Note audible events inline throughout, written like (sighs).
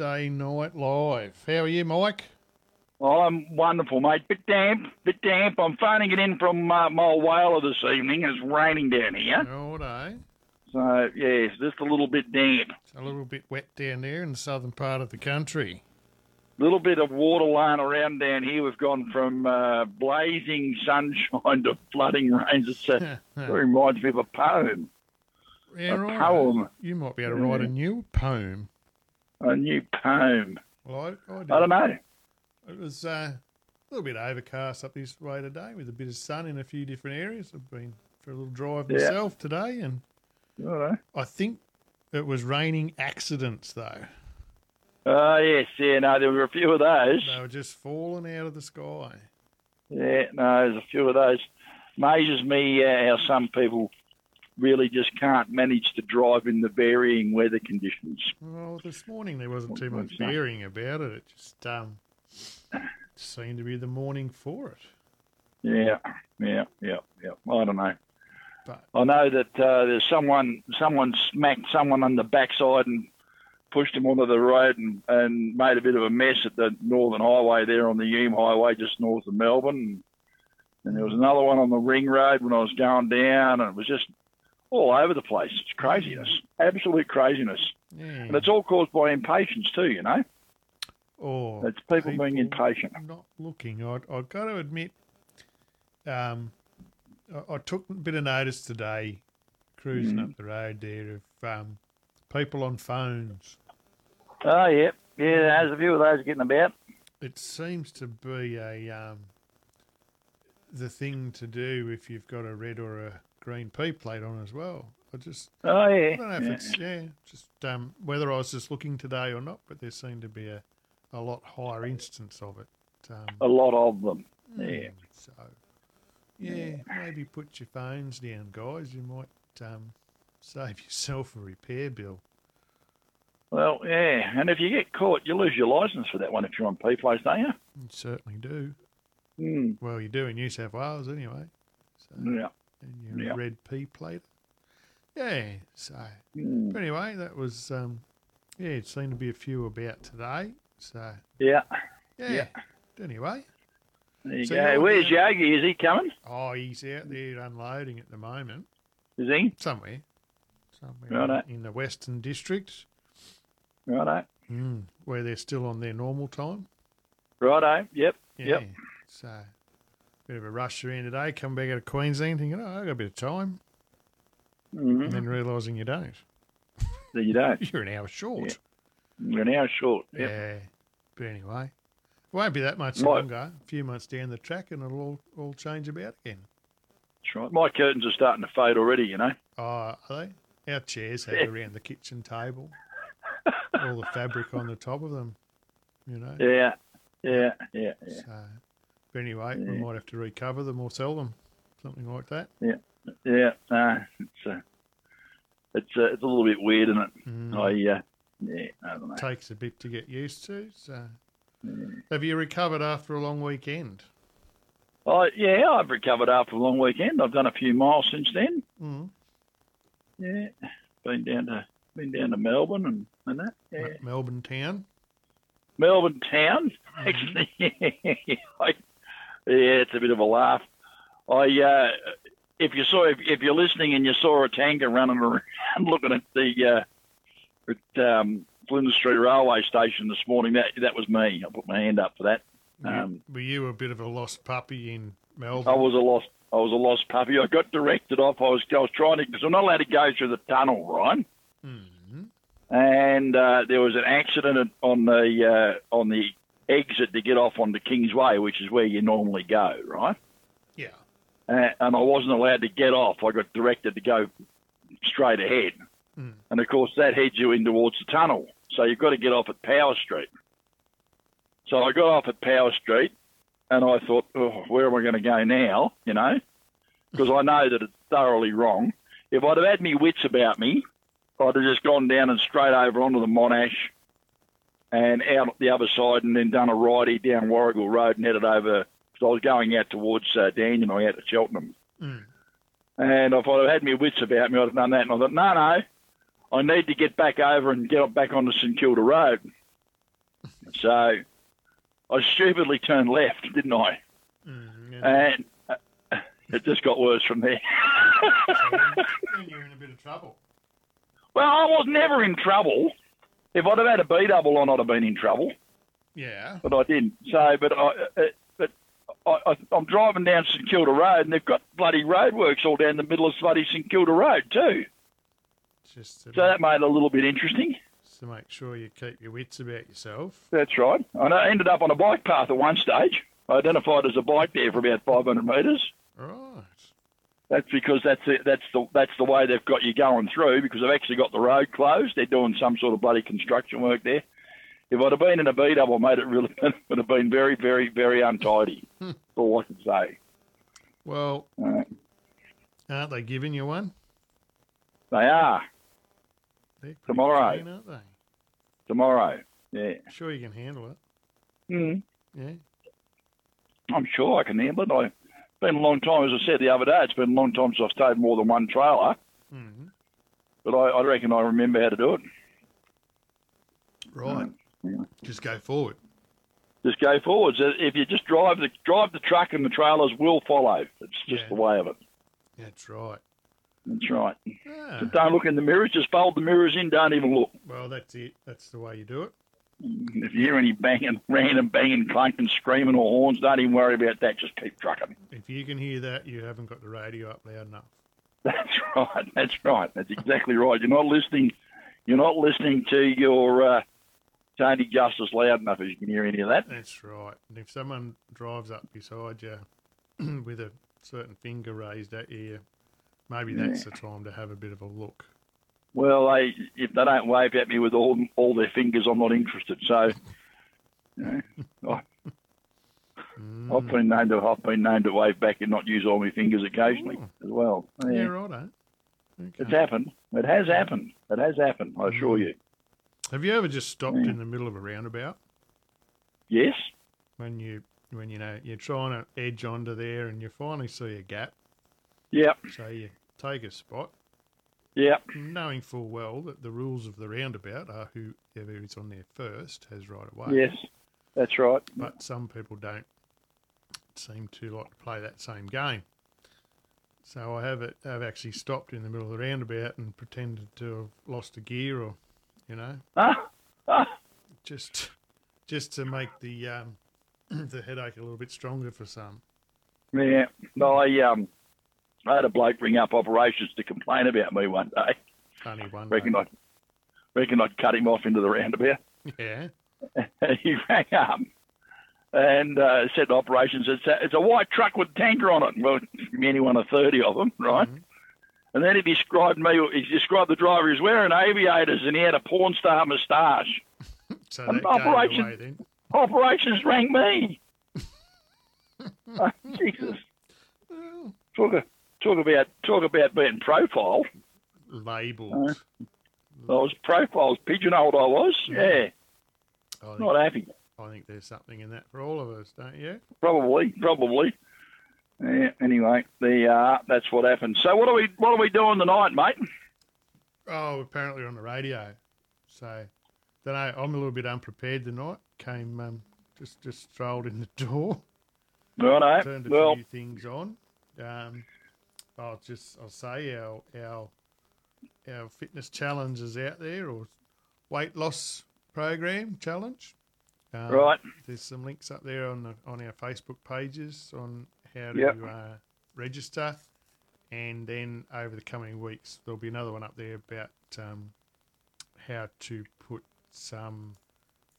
everybody, Night Live. How are you, Mike? Oh, I'm wonderful, mate. Bit damp, bit damp. I'm phoning it in from uh, my whaler this evening. It's raining down here. All day. So, yes, just a little bit damp. It's a little bit wet down there in the southern part of the country. A little bit of water lying around down here. We've gone from uh, blazing sunshine (laughs) to flooding rains. It's, uh, (laughs) it reminds me of a poem. Yeah, A right. poem. You might be able to write a new poem. A new poem. Well, I, I. I don't know. It was uh, a little bit overcast up this way today with a bit of sun in a few different areas. I've been for a little drive Yeah. myself today, and I. I think it was raining accidents though. Oh, yes, yeah, no, there were a few of those. They were just falling out of the sky. Yeah, no, there's a few of those. Amazes me uh, how some people really just can't manage to drive in the varying weather conditions. Well, this morning there wasn't too much varying about it. It just um, seemed to be the morning for it. Yeah, yeah, yeah, yeah. I don't know. But I know that uh, there's someone someone smacked someone on the backside and pushed him onto the road and, and made a bit of a mess at the Northern Highway there on the Hume Highway just north of Melbourne. And there was another one on the Ring Road when I was going down, and it was just all over the place. It's craziness, absolute craziness, yeah, and it's all caused by impatience too. You know, or it's people, being impatient. not looking. I I got to admit, um, I, I took a bit of notice today, cruising Mm. up the road there of um, people on phones. Oh yeah, yeah. There's a few of those getting about. It seems to be a um, the thing to do if you've got a red or a green P plate on as well. I just Oh yeah, I don't know if yeah. it's yeah, just um, whether I was just looking today or not, but there seemed to be a, a lot higher instance of it. Um, a lot of them. Yeah. mm, So yeah, maybe put your phones down, guys. You might um, save yourself a repair bill. Well, yeah, and if you get caught, you lose your license for that one if you're on P place, don't you? You certainly do. Mm. Well, you do in New South Wales anyway. So, Yeah. And Yeah. red P plate. Yeah. So Mm. but anyway, that was um, yeah. It seemed to be a few about today. So Yeah. yeah. Yeah. Anyway. There you So go. Where's down- Yogi? Is he coming? Oh, he's out there unloading at the moment. Is he? Somewhere. Somewhere Righto. in the Western District. Righto. Mm, where they're still on their normal time. Righto. Yep. Yeah. Yep. So, bit of a rush around today. Come back out of Queensland thinking, oh, I've got a bit of time. hmm And then realising you don't. There you don't. (laughs) You're an hour short. We're an hour short. Yep. Yeah. But anyway, it won't be that much longer. A few months down the track and it'll all, all change about again. That's right. My curtains are starting to fade already, you know. Oh, are they? Our chairs have Yeah. around the kitchen table. (laughs) all the fabric on the top of them, you know. Yeah. Yeah. Yeah. Yeah. So, anyway, we might have to recover them or sell them, something like that. Yeah. Yeah. No, it's uh, it's uh, it's a little bit weird, isn't it? Mm. I uh, yeah. I don't know. Takes a bit to get used to. So, Mm. have you recovered after a long weekend? I yeah. I've recovered after a long weekend. I've done a few miles since then. Mm. Yeah. Been down to been down to Melbourne and, and that. Yeah. Melbourne town. Melbourne town. (laughs) (laughs) Actually, I, yeah, it's a bit of a laugh. I, uh, if you saw, if, if you're listening and you saw a tanker running around (laughs) looking at the uh, at um, Flinders Street Railway Station this morning, that that was me. I put my hand up for that. Were you- Um, were you a bit of a lost puppy in Melbourne? I was a lost. I was a lost puppy. I got directed off. I was, I was trying to because I'm not allowed to go through the tunnel, right? Mhm. and uh, there was an accident on the uh, on the exit to get off onto Kingsway, which is where you normally go, right? Yeah. Uh, and I wasn't allowed to get off. I got directed to go straight ahead, Mm. and of course that heads you in towards the tunnel. So you've got to get off at Power Street. So I got off at Power Street, and I thought, oh, where am I going to go now? You know, because I know that it's thoroughly wrong. If I'd have had me wits about me, I'd have just gone down and straight over onto the Monash and out the other side and then done a righty down Warrigal Road and headed over, because I was going out towards uh, Dandenong out to Cheltenham. Mm. And I thought I had my wits about me, I'd have done that. And I thought, no, no, I need to get back over and get back onto St Kilda Road. (laughs) So I stupidly turned left, didn't I? Mm, yeah. And uh, it just got worse from there. (laughs) (laughs) then you're in a bit of trouble. well, I was never in trouble. If I'd have had a B double on, I'd have been in trouble, Yeah. but I didn't. So, but I, uh, but I, I, I'm driving down St Kilda Road, and they've got bloody roadworks all down the middle of bloody St Kilda Road too. Just So that made it a little bit interesting. to make sure you keep your wits about yourself. That's right. And I ended up on a bike path at one stage. I identified as a bike there for about 500 metres. Right. That's because that's the, that's the that's the way they've got you going through because they've actually got the road closed. They're doing some sort of bloody construction work there. If I'd have been in a B double, mate, it really it (laughs) would have been very, very, very untidy. That's all I can say. Well, Uh, aren't they giving you one? they are They're Tomorrow. keen, aren't they? tomorrow. Yeah. Sure, you can handle it. Mm, Yeah. I'm sure I can handle it. I, been a long time, as I said the other day. It's been a long time since I've stayed more than one trailer, hmm but I, I reckon I remember how to do it. Right. Yeah. Just go forward. just go forwards. If you just drive the drive the truck and the trailers will follow. It's just Yeah. the way of it. That's right. That's right. Ah, So don't look in the mirrors. Just fold the mirrors in. Don't even look. well, that's it. That's the way you do it. If you hear any banging, (laughs) random banging, clanking, screaming, or horns, don't even worry about that. Just keep trucking. If you can hear that, you haven't got the radio up loud enough. (laughs) That's right. That's right. That's exactly right. You're not listening. You're not listening to your uh, Tony Justice loud enough as you can hear any of that. That's right. And if someone drives up beside you (clears throat) with a certain finger raised at you, maybe that's the time to have a bit of a look. Well, they if they don't wave at me with all all their fingers, I'm not interested. So, you know, I, Mm. I've been known to I've been known to wave back and not use all my fingers occasionally Oh. as well. Yeah, Yeah, righto. it's Okay. happened. It has happened. It has happened. I assure you. Have you ever just stopped Yeah. in the middle of a roundabout Yes. when you when you know you're trying to edge onto there and you finally see a gap, Yep. so you take a spot, Yep. knowing full well that the rules of the roundabout are whoever is on there first has right of way. Yes. That's right. But some people don't seem to like to play that same game. So I have it. I've actually stopped in the middle of the roundabout and pretended to have lost a gear, or you know, Ah. (laughs) Ah. just just to make the um, (clears throat) the headache a little bit stronger for some. Yeah. No, I um, I had a bloke ring up operations to complain about me one day. Only one. Reckon. I reckon I'd cut him off into the roundabout. Yeah. (laughs) he rang up and uh, said to operations, it's a, it's a white truck with a tanker on it. Well, any one of 30 of them, right? Mhm. And then he described me, he described the driver, was wearing aviators and he had a porn star moustache. (laughs) So An that operation- away then. Operations rang me. (laughs) Oh, Jesus. Well, Talk, a- talk about talk about being profiled. labelled. I was profiled, pigeonholed I was. Yeah, I, think, not happy. I think there's something in that for all of us, don't you? Probably, probably. Yeah, anyway, the uh, that's what happened. So what are we what are we doing tonight, mate? Oh, apparently on the radio. So, don't know. I'm a little bit unprepared tonight. Came um, just just strolled in the door, Righto. turned a Well, few things on. Um, I'll just I'll say our our our fitness challenge is out there, or weight loss program challenge. Um, right. There's some links up there on the on our Facebook pages on how to Yep. uh, register, and then over the coming weeks there'll be another one up there about um, how to put some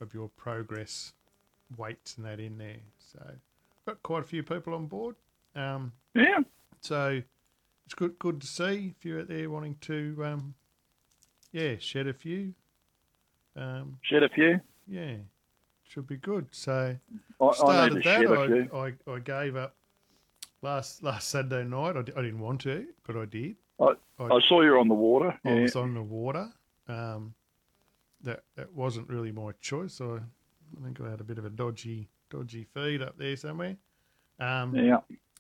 of your progress weights and that in there. So got quite a few people on board. Um, Yeah. so it's good good to see if you're out there wanting to um, yeah shed a few. Um, Shed a few. yeah, should be good. So I, I started to that. shed a few. I, I, I gave up last last Saturday night. I, I didn't want to, but I did. I, I saw you on the water. I Yeah. was on the water. Um, that that wasn't really my choice. I, I think I had a bit of a dodgy dodgy feed up there somewhere. Um, Yeah.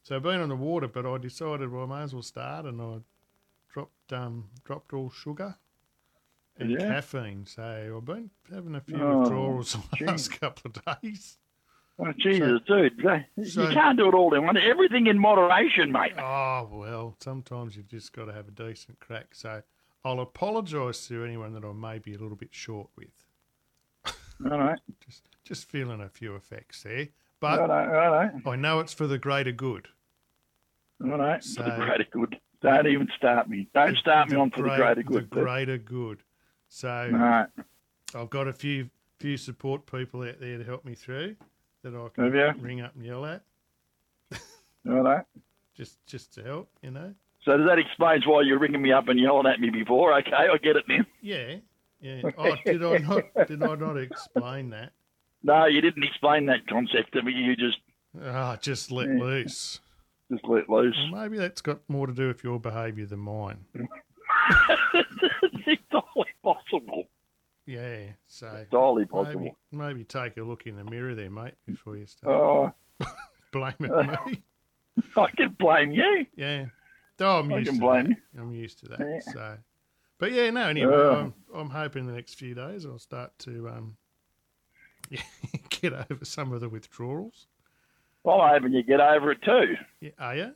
So I've been on the water, but I decided well, I may as well start, and I dropped um, dropped all sugar, and Yeah. caffeine. So I've been having a few Oh, withdrawals the last (laughs) couple of days. Oh, Jesus, dude. so- you can't do it all in one. Everything in moderation, mate. Oh well, sometimes you've just got to have a decent crack. So I'll apologise to anyone that I may be a little bit short with. All right. (laughs) Just just feeling a few effects there, but right. All right. I know it's for the greater good. All right. So- for the greater good. Don't even start me. Don't start me on for the greater good. The greater good. So All right. I've got a few few support people out there to help me through that I can ring up and yell at, All right. (laughs) just just to help, you know. So does that explains why you're ringing me up and yelling at me before? Okay, I get it now. Yeah, yeah. Oh, did I not did I not explain that? No, you didn't explain that concept to me. You just Ah, just let Yeah. loose. Just let loose. Well, maybe that's got more to do with your behaviour than mine. (laughs) it's entirely possible. Yeah, so Entirely possible. maybe, maybe take a look in the mirror there, mate, before you start Oh, blame (laughs) blaming me. (laughs) I can blame you. Yeah, oh, I'm I used can to blame that. you. I'm used to that. Yeah. So, but yeah, no. Anyway, Oh. I'm, I'm hoping the next few days I'll start to um, get over some of the withdrawals. Well, I'm hoping you get over it too. Yeah, are you?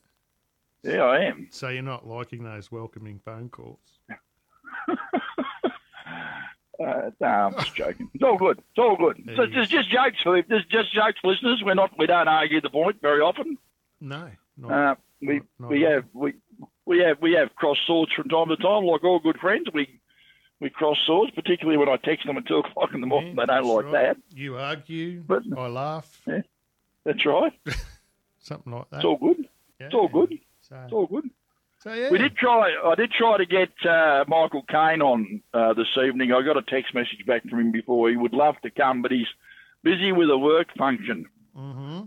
Yeah, I am. So you're not liking those welcoming phone calls? (laughs) Uh, no, I'm just joking. It's all good. It's all good. So There it's just jokes for this just jokes, listeners. We're not. We don't argue the point very often. No, not, Uh, we not- not we have we we have we have cross swords from time to time, like all good friends. We we cross swords, particularly when I text them at two o'clock in the morning. Yeah, they don't like right. that. You argue, But- I laugh, That's right. (laughs) something like that. It's all good. yeah. It's all good. So, It's all good. so yeah, We did try. I did try to get uh, Michael Kane on uh, this evening. I got a text message back from him before. He would love to come, but he's busy with a work function. hmm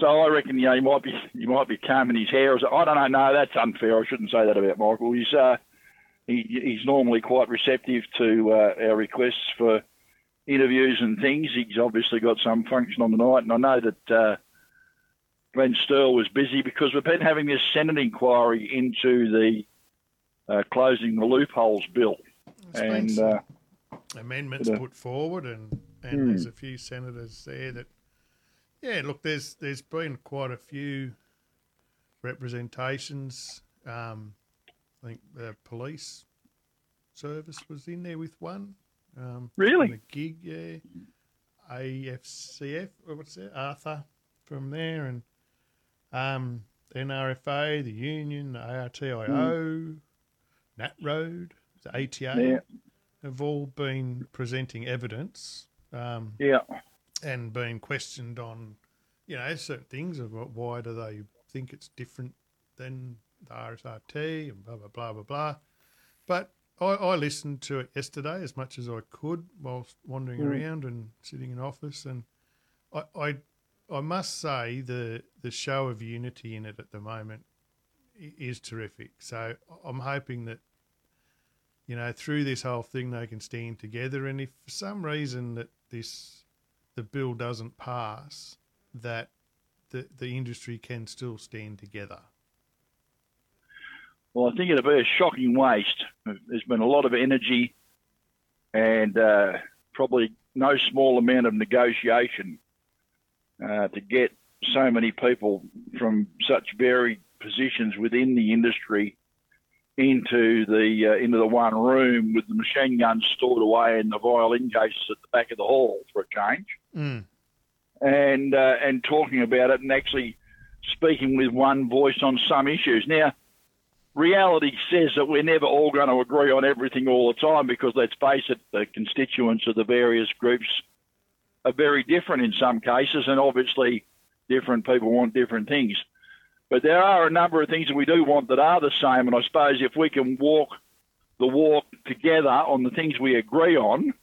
So I reckon, yeah, he might be he might be combing his hair. I don't know. No, that's unfair. I shouldn't say that about Michael. He's uh, he, he's normally quite receptive to uh, our requests for interviews and things. He's obviously got some function on the night, and I know that uh, Glenn Sterle was busy because we've been having this Senate inquiry into the uh, closing the loopholes bill, There's been and uh, amendments Yeah. put forward, and and Hmm. there's a few senators there that, yeah, look, there's there's been quite a few representations. Um, I think the police service was in there with one. Um, Really? the gig, yeah. AFCF, what's that? Arthur from there, and um, NRFA, the union, the ARTIO, Nat Road, the ATA yeah, have all been presenting evidence um, yeah, and being questioned on, you know, certain things of why do they think it's different than the RSRT and blah blah blah blah blah. But I, I listened to it yesterday as much as I could whilst wandering Mm. around and sitting in office, and I, I I must say the the show of unity in it at the moment is terrific. So I'm hoping that you know through this whole thing they can stand together. And if for some reason that this the bill doesn't pass, that the the industry can still stand together. Well, I think it'd be a shocking waste. There's been a lot of energy and uh, probably no small amount of negotiation uh, to get so many people from such varied positions within the industry into the uh, into the one room with the machine guns stored away in the violin cases at the back of the hall for a change Mm. and uh, and talking about it and actually speaking with one voice on some issues. Now, reality says that we're never all going to agree on everything all the time because let's face it, the constituents of the various groups are very different in some cases, and obviously different people want different things. But there are a number of things that we do want that are the same, and I suppose if we can walk the walk together on the things we agree on,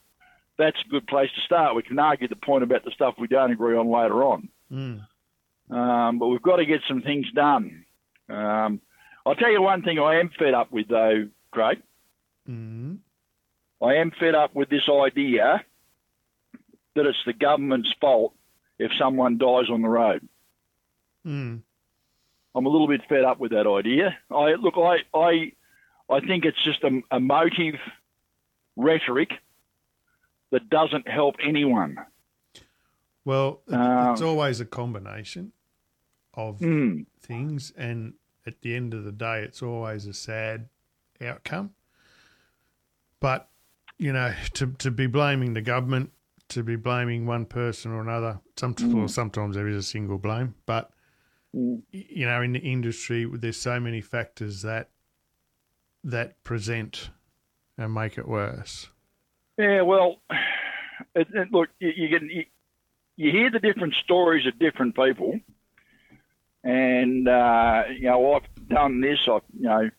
that's a good place to start. We can argue the point about the stuff we don't agree on later on. Mm. Um, but we've got to get some things done. Um, I'll tell you one thing I am fed up with, though, Craig. Mm. I am fed up with this idea that it's the government's fault if someone dies on the road. Mm. I'm a little bit fed up with that idea. I look, I, I, I think it's just a, a motive rhetoric that doesn't help anyone. Well, Um, it's always a combination of Mm. things, and at the end of the day, it's always a sad outcome. But you know, to to be blaming the government, to be blaming one person or another, some, well, sometimes there is a single blame, but Mm. you know, in the industry, there's so many factors that that present and make it worse. Yeah, well, (sighs) it, it, look, you, you can you, you hear the different stories of different people, and uh, you know I've done this. I've you know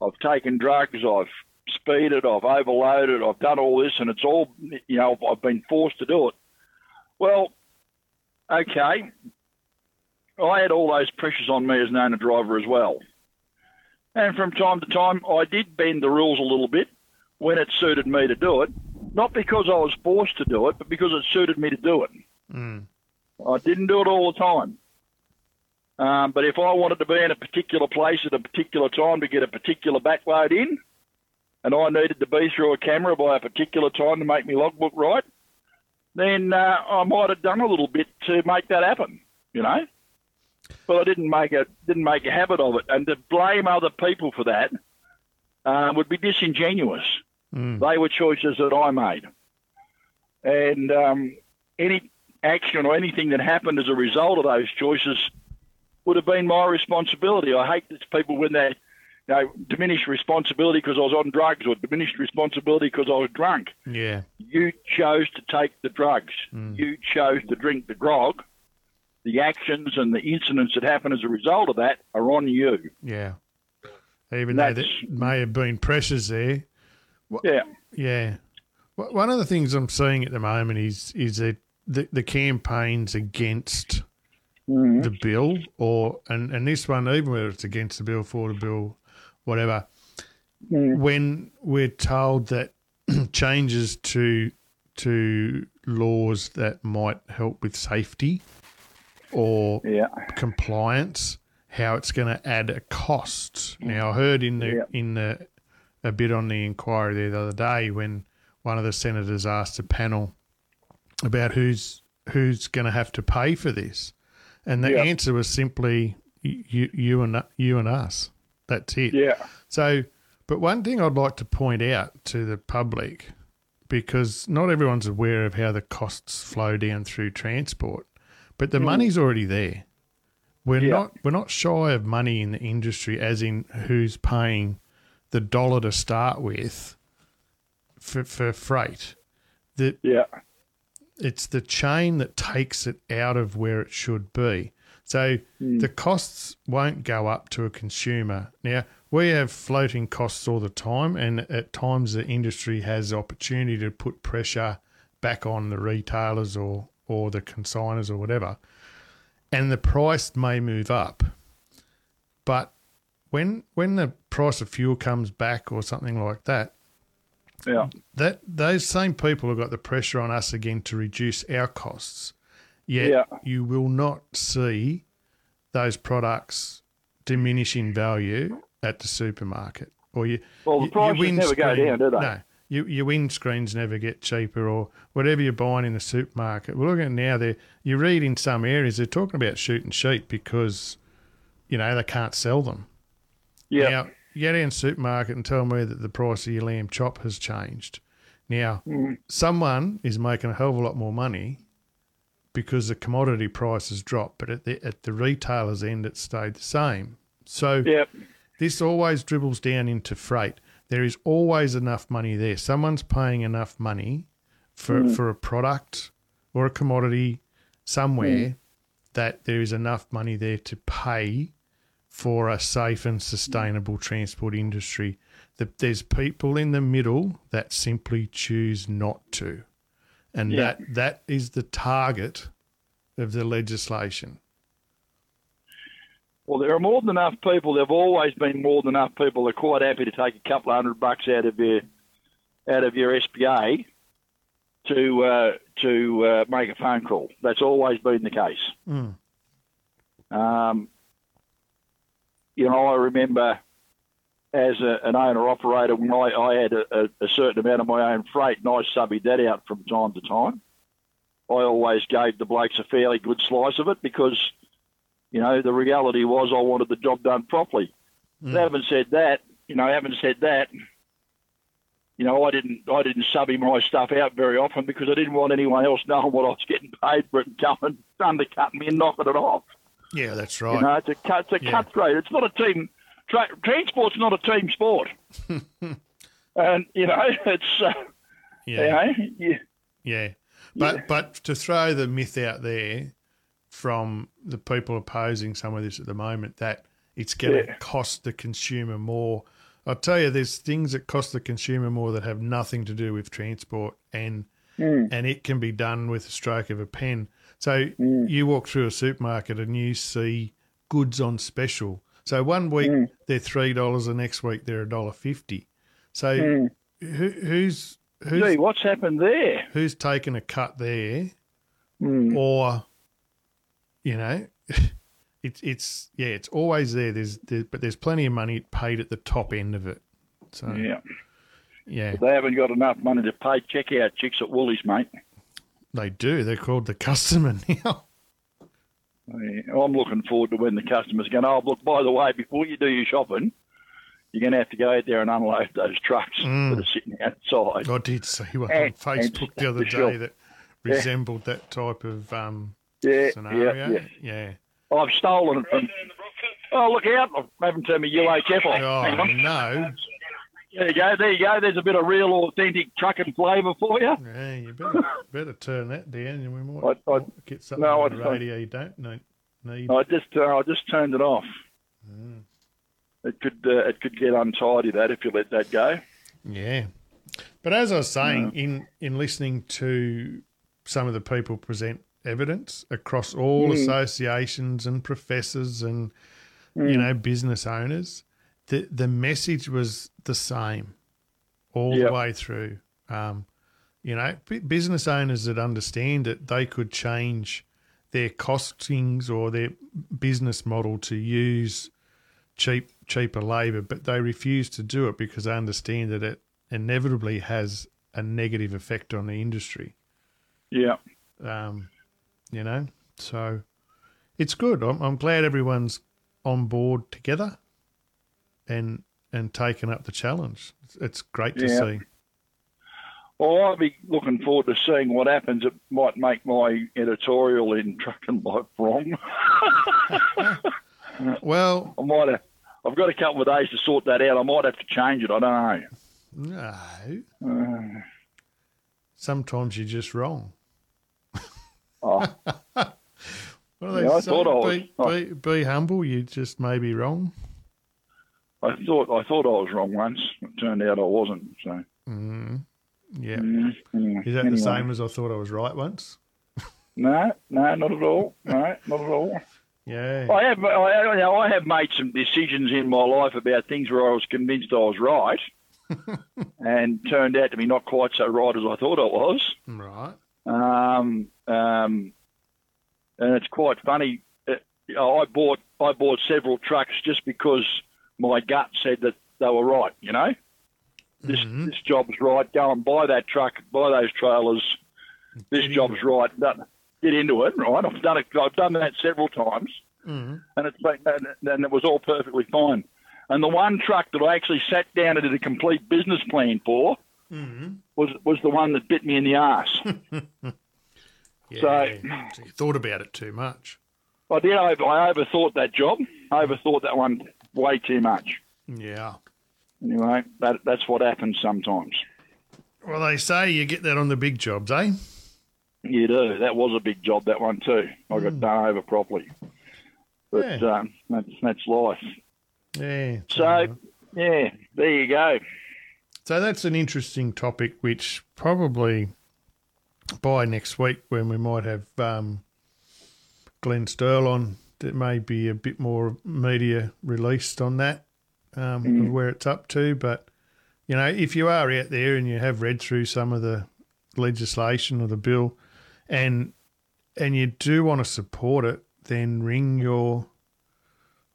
I've taken drugs. I've speeded. I've overloaded. I've done all this, and it's all you know I've been forced to do it. Well, okay, I had all those pressures on me as an owner driver as well, and from time to time I did bend the rules a little bit when it suited me to do it, not because I was forced to do it, but because it suited me to do it. Mm. I didn't do it all the time. Um, but if I wanted to be in a particular place at a particular time to get a particular backload in, and I needed to be through a camera by a particular time to make my logbook right, then uh, I might have done a little bit to make that happen, you know. But I didn't make a didn't make a habit of it, and to blame other people for that uh, would be disingenuous. Mm. They were choices that I made. And um, any action or anything that happened as a result of those choices would have been my responsibility. I hate this people when they you know, diminish responsibility because I was on drugs or diminished responsibility because I was drunk. Yeah. You chose to take the drugs. Mm. You chose to drink the grog. The actions and the incidents that happen as a result of that are on you. Yeah. Even though there may have been pressures there. Yeah. Yeah. One of the things I'm seeing at the moment is is that the, the campaigns against Mhm. the bill, or and, and this one, even whether it's against the bill, for the bill, whatever, Mm. when we're told that (clears throat) changes to to laws that might help with safety or Yeah. compliance, how it's going to add a cost. Now, I heard in the Yeah. in the a bit on the inquiry there the other day when one of the senators asked the panel about who's who's going to have to pay for this, and the Yeah. answer was simply you, you and you and us. That's it. Yeah. So, but one thing I'd like to point out to the public, because not everyone's aware of how the costs flow down through transport, but the mm. money's already there. We're Yeah. not we're not shy of money in the industry, as in who's paying the dollar to start with for for freight. The Yeah. It's the chain that takes it out of where it should be. So hmm. the costs won't go up to a consumer. Now, we have floating costs all the time, and at times the industry has opportunity to put pressure back on the retailers or, or the consigners or whatever. And the price may move up. But when when the price of fuel comes back or something like that, Yeah. that those same people have got the pressure on us again to reduce our costs. Yet Yeah. you will not see those products diminish in value at the supermarket. Or you Well, the prices never go down, do they? No. You, your windscreens never get cheaper, or whatever you're buying in the supermarket. We're looking at now. There, you read in some areas they're talking about shooting sheep because, you know, they can't sell them. Yeah. You go down to the supermarket and tell me that the price of your lamb chop has changed. Now, Mm. someone is making a hell of a lot more money because the commodity price has dropped, but at the at the retailer's end, it stayed the same. So Yeah. this always dribbles down into freight. There is always enough money there. Someone's paying enough money for, for a product or a commodity somewhere that there is enough money there to pay for a safe and sustainable transport industry. That there's people in the middle that simply choose not to. And Yeah. that that is the target of the legislation. Well, there are more than enough people. There've always been more than enough people. They're quite happy to take a couple of hundred bucks out of your out of your SPA to uh, to uh, make a phone call. That's always been the case. Mm. Um, you know, I remember as a, an owner operator, when I, I had a, a, certain amount of my own freight, and I subbed that out from time to time. I always gave the blokes a fairly good slice of it because, you know, the reality was I wanted the job done properly. Mm. Having said that, you know, having said that, you know, I didn't I didn't subby my stuff out very often because I didn't want anyone else knowing what I was getting paid for it and coming undercutting me and knocking it off. Yeah, that's right. You know, it's a it's a Yeah. cutthroat. It's not a team. Tra- transport's not a team sport. (laughs) and you know, (laughs) it's uh, yeah. you know, you, Yeah. But but to throw the myth out there from the people opposing some of this at the moment that it's going to Yeah. cost the consumer more. I'll tell you, there's things that cost the consumer more that have nothing to do with transport, and and it can be done with a stroke of a pen. So mm. you walk through a supermarket and you see goods on special. So one week mm. they're three dollars, the next week they're a dollar fifty. So mm. who, who's who's gee, what's happened there? who's taken a cut there, Hmm. or you know, (laughs) it's it's yeah, it's always there. There's, there, but there's plenty of money paid at the top end of it. So yeah, Yeah, they haven't got enough money to pay checkout chicks at Woolies, mate. They do. They're called the customer (laughs) now. Yeah, I'm looking forward to when the customers go. Oh, look, by the way, before you do your shopping, you're going to have to go out there and unload those trucks Mm. that are sitting outside. I did see one on Facebook the other the shop. day that resembled that type of um, Yeah, scenario. yeah, yeah. yeah. I've stolen it from. Oh, look out! I haven't turned my UHF off. Oh no! There you go. There you go. There's a bit of real, authentic trucking flavour for you. Yeah, you better (laughs) better turn that down, and we might, I- I- get something no, on the I- radio you don't need. I just, uh, I just turned it off. Mm. It could, uh, it could get untidy that if you let that go. Yeah. But as I was saying, in, in listening to some of the people present evidence across all Mm. associations and professors and, you know, business owners, the, the message was the same all Yep. the way through. Um, you know, b- business owners that understand it, they could change their costings or their business model to use cheap cheaper labour, but they refuse to do it because they understand that it inevitably has a negative effect on the industry. Yeah. Um, you know, so it's good. I'm, I'm glad everyone's on board together and and taking up the challenge. It's, great to Yeah. see. Well, I'll be looking forward to seeing what happens. It might make my editorial in Trucking Life wrong. (laughs) Well, (laughs) I might have. I've got a couple of days to sort that out. I might have to change it. I don't no. know. Uh, Sometimes you're just wrong. (laughs) oh, What do they Yeah, I say? thought I be, was- be, be humble. You just may be wrong. I thought I thought I was wrong once. It turned out I wasn't. So Mm, yeah. mm, anyway, Is that anyway. the same as I thought I was right once? No, no, not at all. No, not at all. Yeah. I have, I, you know, I have made some decisions in my life about things where I was convinced I was right, (laughs) and turned out to be not quite so right as I thought I was. Right. Um, um, and it's quite funny. Uh, you know, I bought I bought several trucks just because my gut said that they were right. You know, this Mhm. this job's right. Go and buy that truck, buy those trailers. This Get job's right. Done- Get into it, right? I've done it. I've done that several times Mm. and it's been, and, and it was all perfectly fine. And the one truck that I actually sat down and did a complete business plan for Mm. was was the one that bit me in the ass. (laughs) Yeah. So- So you thought about it too much. I did. I, I overthought that job. I overthought that one way too much. Yeah. Anyway, that that's what happens sometimes. Well, they say you get that on the big jobs, eh? You do. That was a big job. That one too. I got done over properly. But Yeah. um, that's that's life. Yeah. So yeah, there you go. So that's an interesting topic, which probably by next week, when we might have um, Glenn Sterle on, there may be a bit more media released on that, um, of where it's up to. But you know, if you are out there and you have read through some of the legislation or the bill, and and you do want to support it, then ring your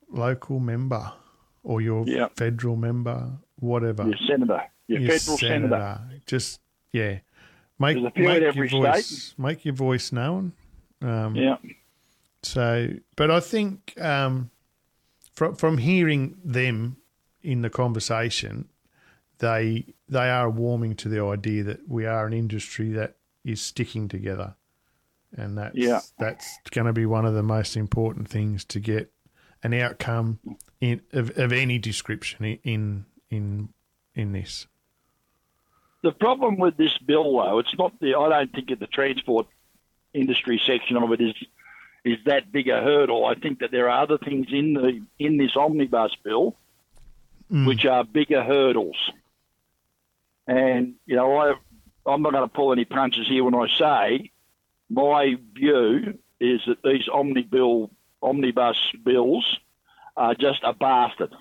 local member or your Yeah. federal member, whatever. Your senator, your, your federal senator. Just yeah, make a few make every your voice make your voice known. Um, Yeah. So, but I think um, from from hearing them in the conversation, they they are warming to the idea that we are an industry that is sticking together, and that's Yeah. that's going to be one of the most important things to get an outcome in of, of any description in in in this. The problem with this bill, though, it's not the. I don't think that the transport industry section of it is is that big a hurdle. I think that there are other things in the in this omnibus bill mm. which are bigger hurdles. And you know, I I'm not going to pull any punches here when I say my view is that these omni bill omnibus bills are just a bastard.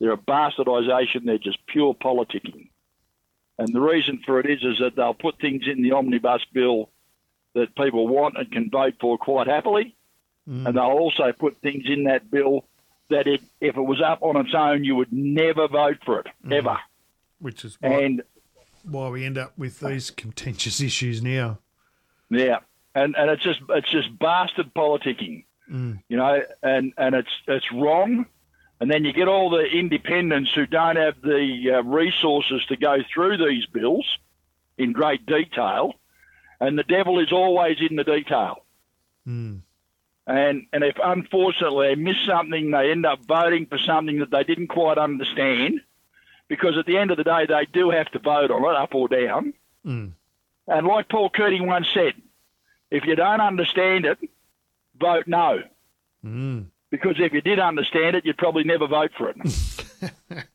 They're a bastardisation. They're just pure politicking. And the reason for it is, is that they'll put things in the omnibus bill that people want and can vote for quite happily, mm. and they'll also put things in that bill that if, if it was up on its own, you would never vote for it. Mm. Ever. which is why, And why we end up with these contentious issues now. yeah, and and it's just it's just bastard politicking, mm. you know, and and it's it's wrong. And then you get all the independents who don't have the uh, resources to go through these bills in great detail, and the devil is always in the detail. Mm. And and if unfortunately they miss something, they end up voting for something that they didn't quite understand, because at the end of the day they do have to vote on it, up or down. Mm. And like Paul Keating once said, if you don't understand it, vote no. Mm. Because if you did understand it, you'd probably never vote for it. (laughs)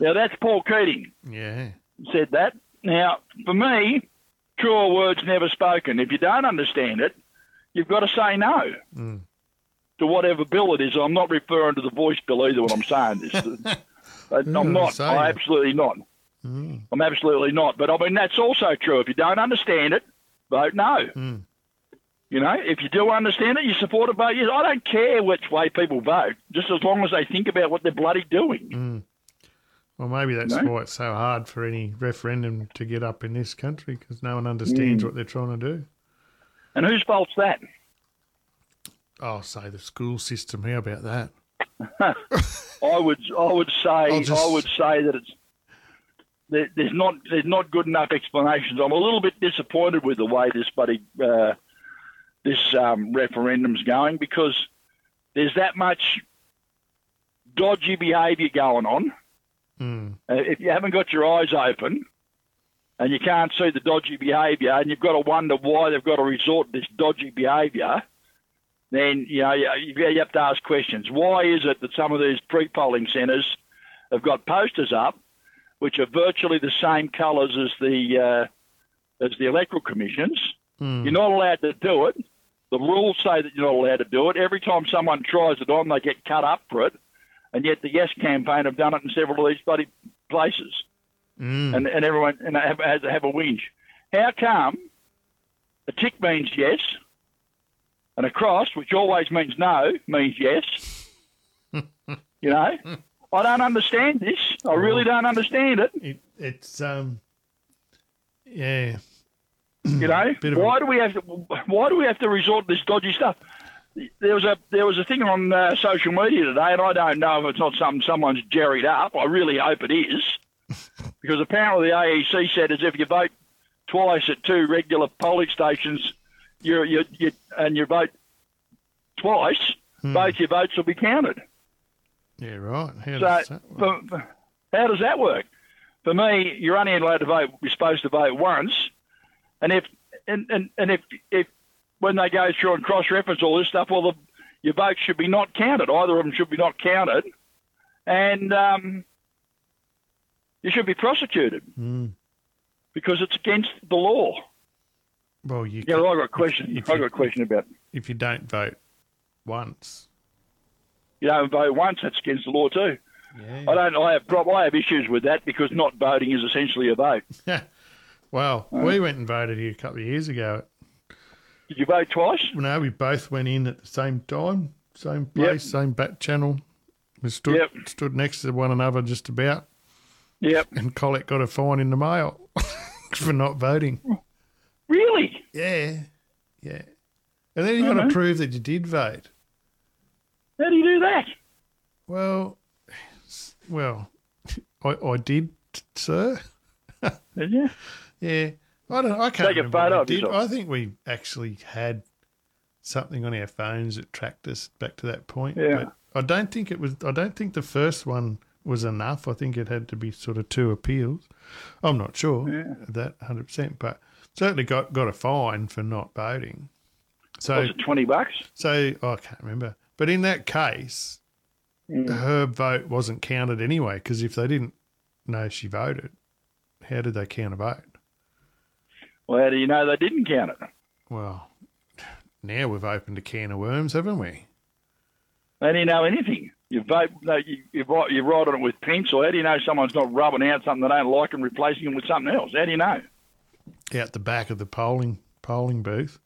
now that's Paul Keating Yeah. said that. Now, for me, truer words never spoken. If you don't understand it, you've got to say no Mm. to whatever bill it is. I'm not referring to the voice bill either when I'm saying this. (laughs) I'm not. say I it. absolutely not. Mm. I'm absolutely not. But I mean, that's also true. If you don't understand it, vote no. Mm. You know, if you do understand it, you support it, vote yes. I don't care which way people vote, just as long as they think about what they're bloody doing. Mm. Well, maybe that's No? why it's so hard for any referendum to get up in this country because no one understands what they're trying to do. And whose fault's that? I'll say the school system. How about that? (laughs) I would I would say just- I would say that it's there, there's not there's not good enough explanations. I'm a little bit disappointed with the way this buddy uh, this um, referendum's going because there's that much dodgy behaviour going on. Mm. Uh, if you haven't got your eyes open and you can't see the dodgy behaviour, and you've got to wonder why they've got to resort to this dodgy behaviour, then you know you, you have to ask questions. Why is it that some of these pre-polling centres have got posters up which are virtually the same colours as the uh, as the electoral commissions? Mm. You're not allowed to do it. The rules say that you're not allowed to do it. Every time someone tries it on, they get cut up for it. And yet the Yes campaign have done it in several of these bloody places, Mm. and, and everyone and they have, has have a whinge. How come a tick means yes, and a cross, which always means no, means yes? (laughs) you know, I don't understand this. I really don't understand it. It, it's um, yeah. You know, (clears throat) of a- why do we have to? Why do we have to resort to this dodgy stuff? There was a there was a thing on uh, social media today, and I don't know if it's not something someone's jerried up. I really hope it is, (laughs) because apparently the AEC said as if you vote twice at two regular polling stations, you you you and you vote twice, both your votes will be counted. Yeah, right. How So, does that work? for, for- how does that work? For me, you're only allowed to vote. You're supposed to vote once, and if and, and, and if if when they go through and cross reference all this stuff, well, the, your vote should be not counted. Either of them should be not counted, and um, you should be prosecuted Mm. because it's against the law. Well, you Yeah, can- I got a question. if I got a question about if you don't vote once. you don't vote once. That's against the law too. Yeah. I don't. I have I have issues with that because not voting is essentially a vote. (laughs) well, we went and voted here a couple of years ago. Did you vote twice? No, we both went in at the same time, same place, same back channel. We stood Yep. stood next to one another just about, Yep. and Collett got a fine in the mail (laughs) for not voting. Really? Yeah, yeah. And then you got to prove that you did vote. How do you do that? Well, well, (laughs) I, I did, sir. Did you? Yeah, I don't. I can't Take a remember photo of did. yourself. I think we actually had something on our phones that tracked us back to that point. Yeah. But I don't think it was. I don't think the first one was enough. I think it had to be sort of two appeals. I'm not sure Yeah. of that 100, percent but certainly got got a fine for not voting. So Was it twenty bucks? so oh, I can't remember. But in that case, Mm. her vote wasn't counted anyway because if they didn't know she voted, how did they count a vote? Well, how do you know they didn't count it? Well, now we've opened a can of worms, haven't we? How do you know anything? You vote, you, you write, you write on it with pencil. How do you know someone's not rubbing out something they don't like and replacing it with something else? How do you know? Out the back of the polling polling booth.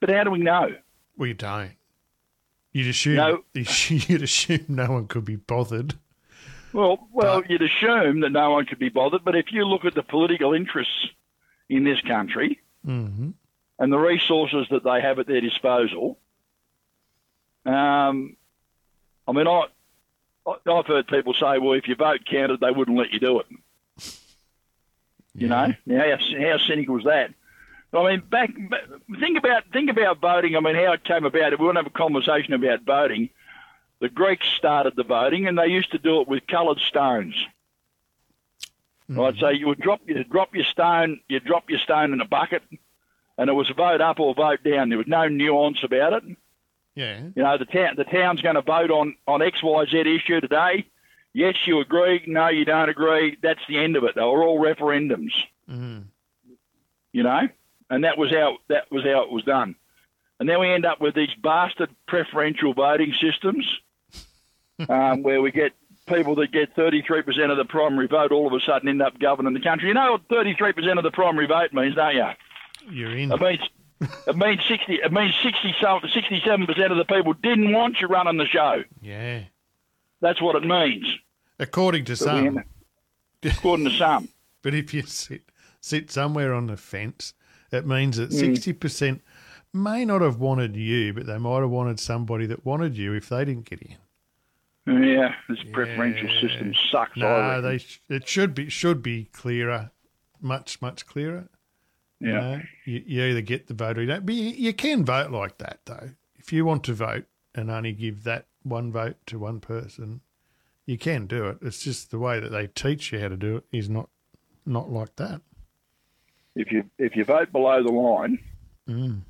But how do we know? Well, you don't. You'd assume No. (laughs) you'd assume no one could be bothered. Well, well, But- you'd assume that no one could be bothered, but if you look at the political interests in this country hmm and the resources that they have at their disposal, um, I mean, I, I- I've heard people say, well, if your vote counted, they wouldn't let you do it. (laughs) You know, now how, how cynical is that? I mean, back think about think about voting. I mean, how it came about. If we want to have a conversation about voting, the Greeks started the voting, and they used to do it with coloured stones. Right, so you would drop you drop your stone, you drop your stone in a bucket, and it was a vote up or vote down. There was no nuance about it. Yeah. You know, the town the town's going to vote on on X Y Z issue today. Yes, you agree. No, you don't agree. That's the end of it. They were all referendums. Mm. You know, and that was how that was how it was done. And then we end up with these bastard preferential voting systems, (laughs) um, where we get people that get 33% of the primary vote all of a sudden end up governing the country. You know what 33% of the primary vote means, don't you? You're in. It means it means 60. It means 60 67% of the people didn't want you running the show. Yeah. That's what it means. According to But some. (laughs) according to some. But if you sit sit somewhere on the fence, it means that Mm. sixty percent may not have wanted you, but they might have wanted somebody that wanted you if they didn't get in. Yeah, this preferential system sucks. No, they sh- it should be should be clearer, much much clearer. You, Yeah. you, you either get the vote or you don't. But you, you can vote like that though. If you want to vote and only give that one vote to one person, you can do it. It's just the way that they teach you how to do it is not not like that. if you if you vote below the line, Mm.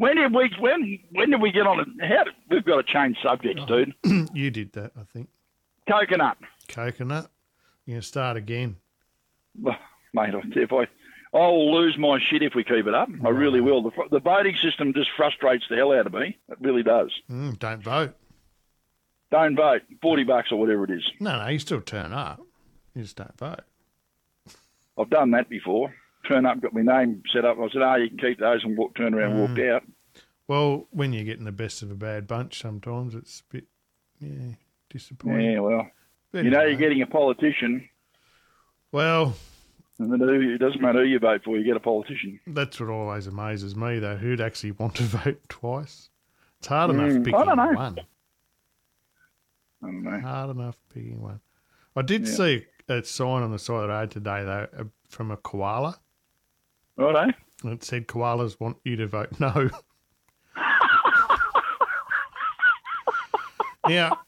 When did we when when did we get on? A, how did, we've got to change subjects, dude. (clears throat) you did that, I think. Coconut, Coconut. You're gonna start again. mate. If I I'll lose my shit if we keep it up. I really will. The, the voting system just frustrates the hell out of me. It really does. Mm, don't vote. Don't vote. Forty bucks or whatever it is. No, no, you still turn up. You just don't vote. I've done that before. Turn up, got my name set up. I said, "Ah, you can keep those," and walk, turn around, and walked out. Well, when you're getting the best of a bad bunch, sometimes it's a bit, yeah, disappointing. Yeah, well, But you know, anyway. you're getting a politician, Well, and then who- it doesn't matter who you vote for. You get a politician. that's what always amazes me, though. Who'd actually want to (laughs) vote twice? It's hard enough Mm, I picking don't know. one. I don't know. Hard enough picking one. I did Yeah. see a sign on the side of the road today, though, uh, from a koala. Righto. And it said koalas want you to vote no. now,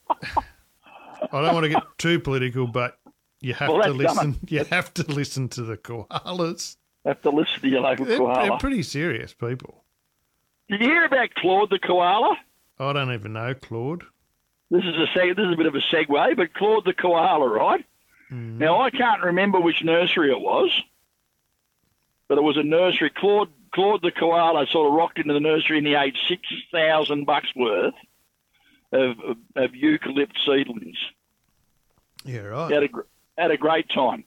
I don't want to get too political, but you have Well, to listen. You have to listen to the koalas. Have to listen to your local They're, koala. they're pretty serious people. Did you hear about Claude the koala? I don't even know Claude. This is a seg- this is a bit of a segue, but Claude the koala, right? Mm. Now I can't remember which nursery it was, but it was a nursery. Claude Claude the koala sort of rocked into the nursery and he ate six thousand bucks worth of, of, of eucalypt seedlings. Yeah, He right. had a had a great time.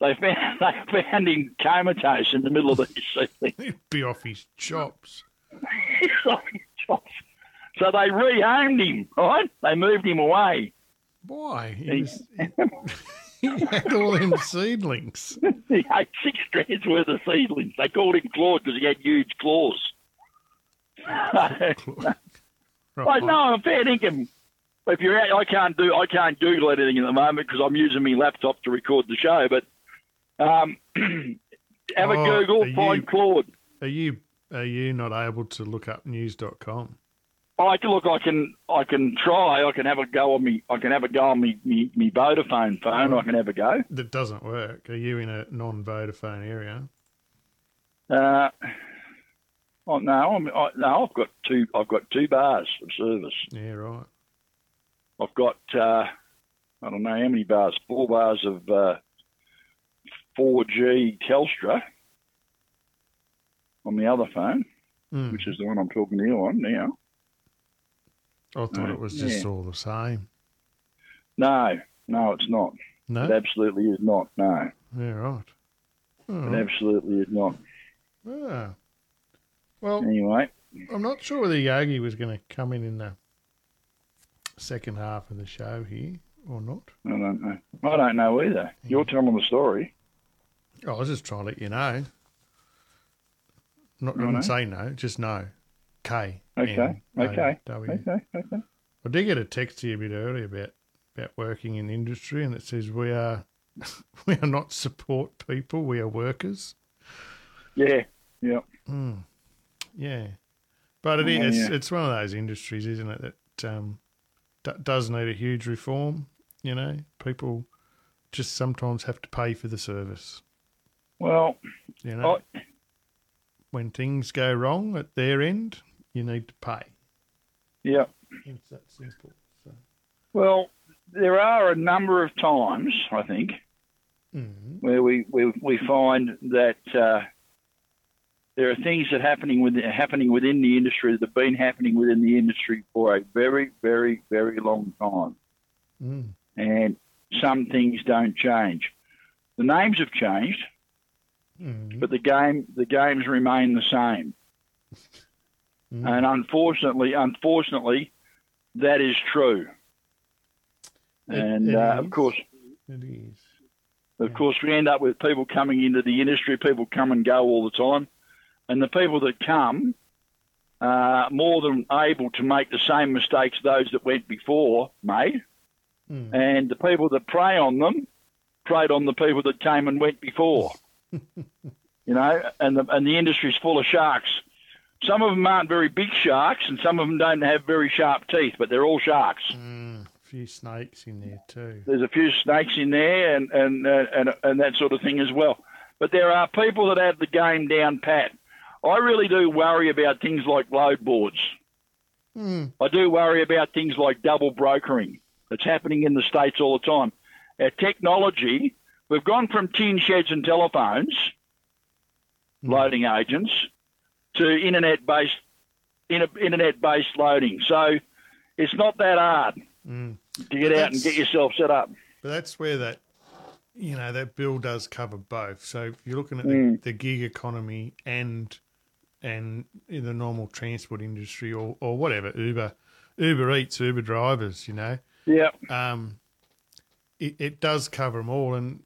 They found (laughs) they found him comatose in the middle of these (laughs) seedlings. He'd be (laughs) off his chops. so they rehomed him, right? They moved him away. Why? He, was, (laughs) he had all them seedlings. (laughs) he had six strands worth of seedlings. They called him Claude because he had huge claws. (laughs) Right. I no, I'm fair dinkum. If you're out, I can't do I can't Google anything at the moment because I'm using my laptop to record the show. But um, (clears throat) have a Oh, Google, find you- Claude. Are you are you not able to look up news.com? I can look. I can. I can try. I can have a go on me. I can have a go on me. Me, me Vodafone phone. I can have a go. That doesn't work. Are you in a non-Vodafone area? Uh, oh no, I'm, I, no. I've got two. I've got two bars of service. Yeah, right. I've got. Uh, I don't know how many bars. Four bars of uh, 4G Telstra on the other phone, Mm. which is the one I'm talking to you on now. I thought it was just Yeah. all the same. No, no, it's not. No. It absolutely is not. No, yeah, right. it Oh, absolutely is not. yeah. Well, Anyway. I'm not sure whether Yogi was going to come in in the second half of the show here or not. I don't know. I don't know either. You're telling the story. Oh, I was just trying to let you know. Not I say no, just no. K. Okay, okay. Okay, okay. I did get a text to you a bit earlier about about working in the industry, and it says we are (laughs) we are not support people, we are workers. Yeah, yeah. Mm. Yeah, but it is yeah. it's one of those industries, isn't it, that um, d- does need a huge reform. You know, people just sometimes have to pay for the service. Well, You know, I, when things go wrong at their end, you need to pay. yeah. It's that simple. So. Well, there are a number of times, I think, Mm. where we, we, we find that uh, there are things that happening with happening within the industry that have been happening within the industry for a very, very, very long time, Mm. and some things don't change. The names have changed, Mm. but the game the games remain the same. (laughs) Mm. And unfortunately, unfortunately, that is true. It- and it uh, of course, It is. of Yeah. course, we end up with people coming into the industry. People come and go all the time, and the people that come are more than able to make the same mistakes those that went before made. Mm. And the people that prey on them preyed on the people that came and went before. (laughs) you know, and the and the industry's full of sharks. Some of them aren't very big sharks, and some of them don't have very sharp teeth, but they're all sharks. Mm. A few snakes in there too. There's a few snakes in there, and and uh, and and that sort of thing as well. But there are people that have the game down pat. I really do worry about things like load boards. Mm. I do worry about things like double brokering that's happening in the States all the time. Our technology, we've gone from tin sheds and telephones, Mm. loading agents, to internet based internet based loading. So it's not that hard Mm. to get out and get yourself set up. But that's where that, you know, that bill does cover both. So if you're looking at Mm. the, the gig economy and and in the normal transport industry or, or whatever, Uber, Uber Eats, Uber drivers, you know, Yeah. um, it, it does cover them all. And,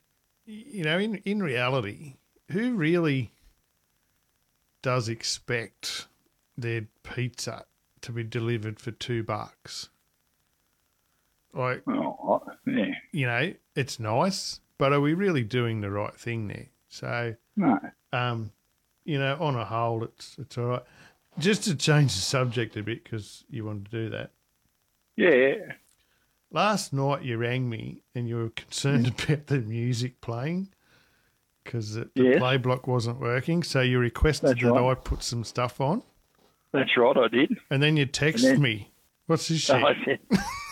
you know, in, in reality, who really does expect their pizza to be delivered for two bucks? Like, Oh, I- yeah. you know, it's nice, but are we really doing the right thing there? So, No. um, you know, on a whole, it's it's all right. Just to change the subject a bit because you wanted to do that. Yeah. Last night you rang me and you were concerned (laughs) about the music playing because the, play block wasn't working. So you requested That's that right. I put some stuff on, That's right, I did. and then you texted then- me, "What's this (laughs) shit?" I said,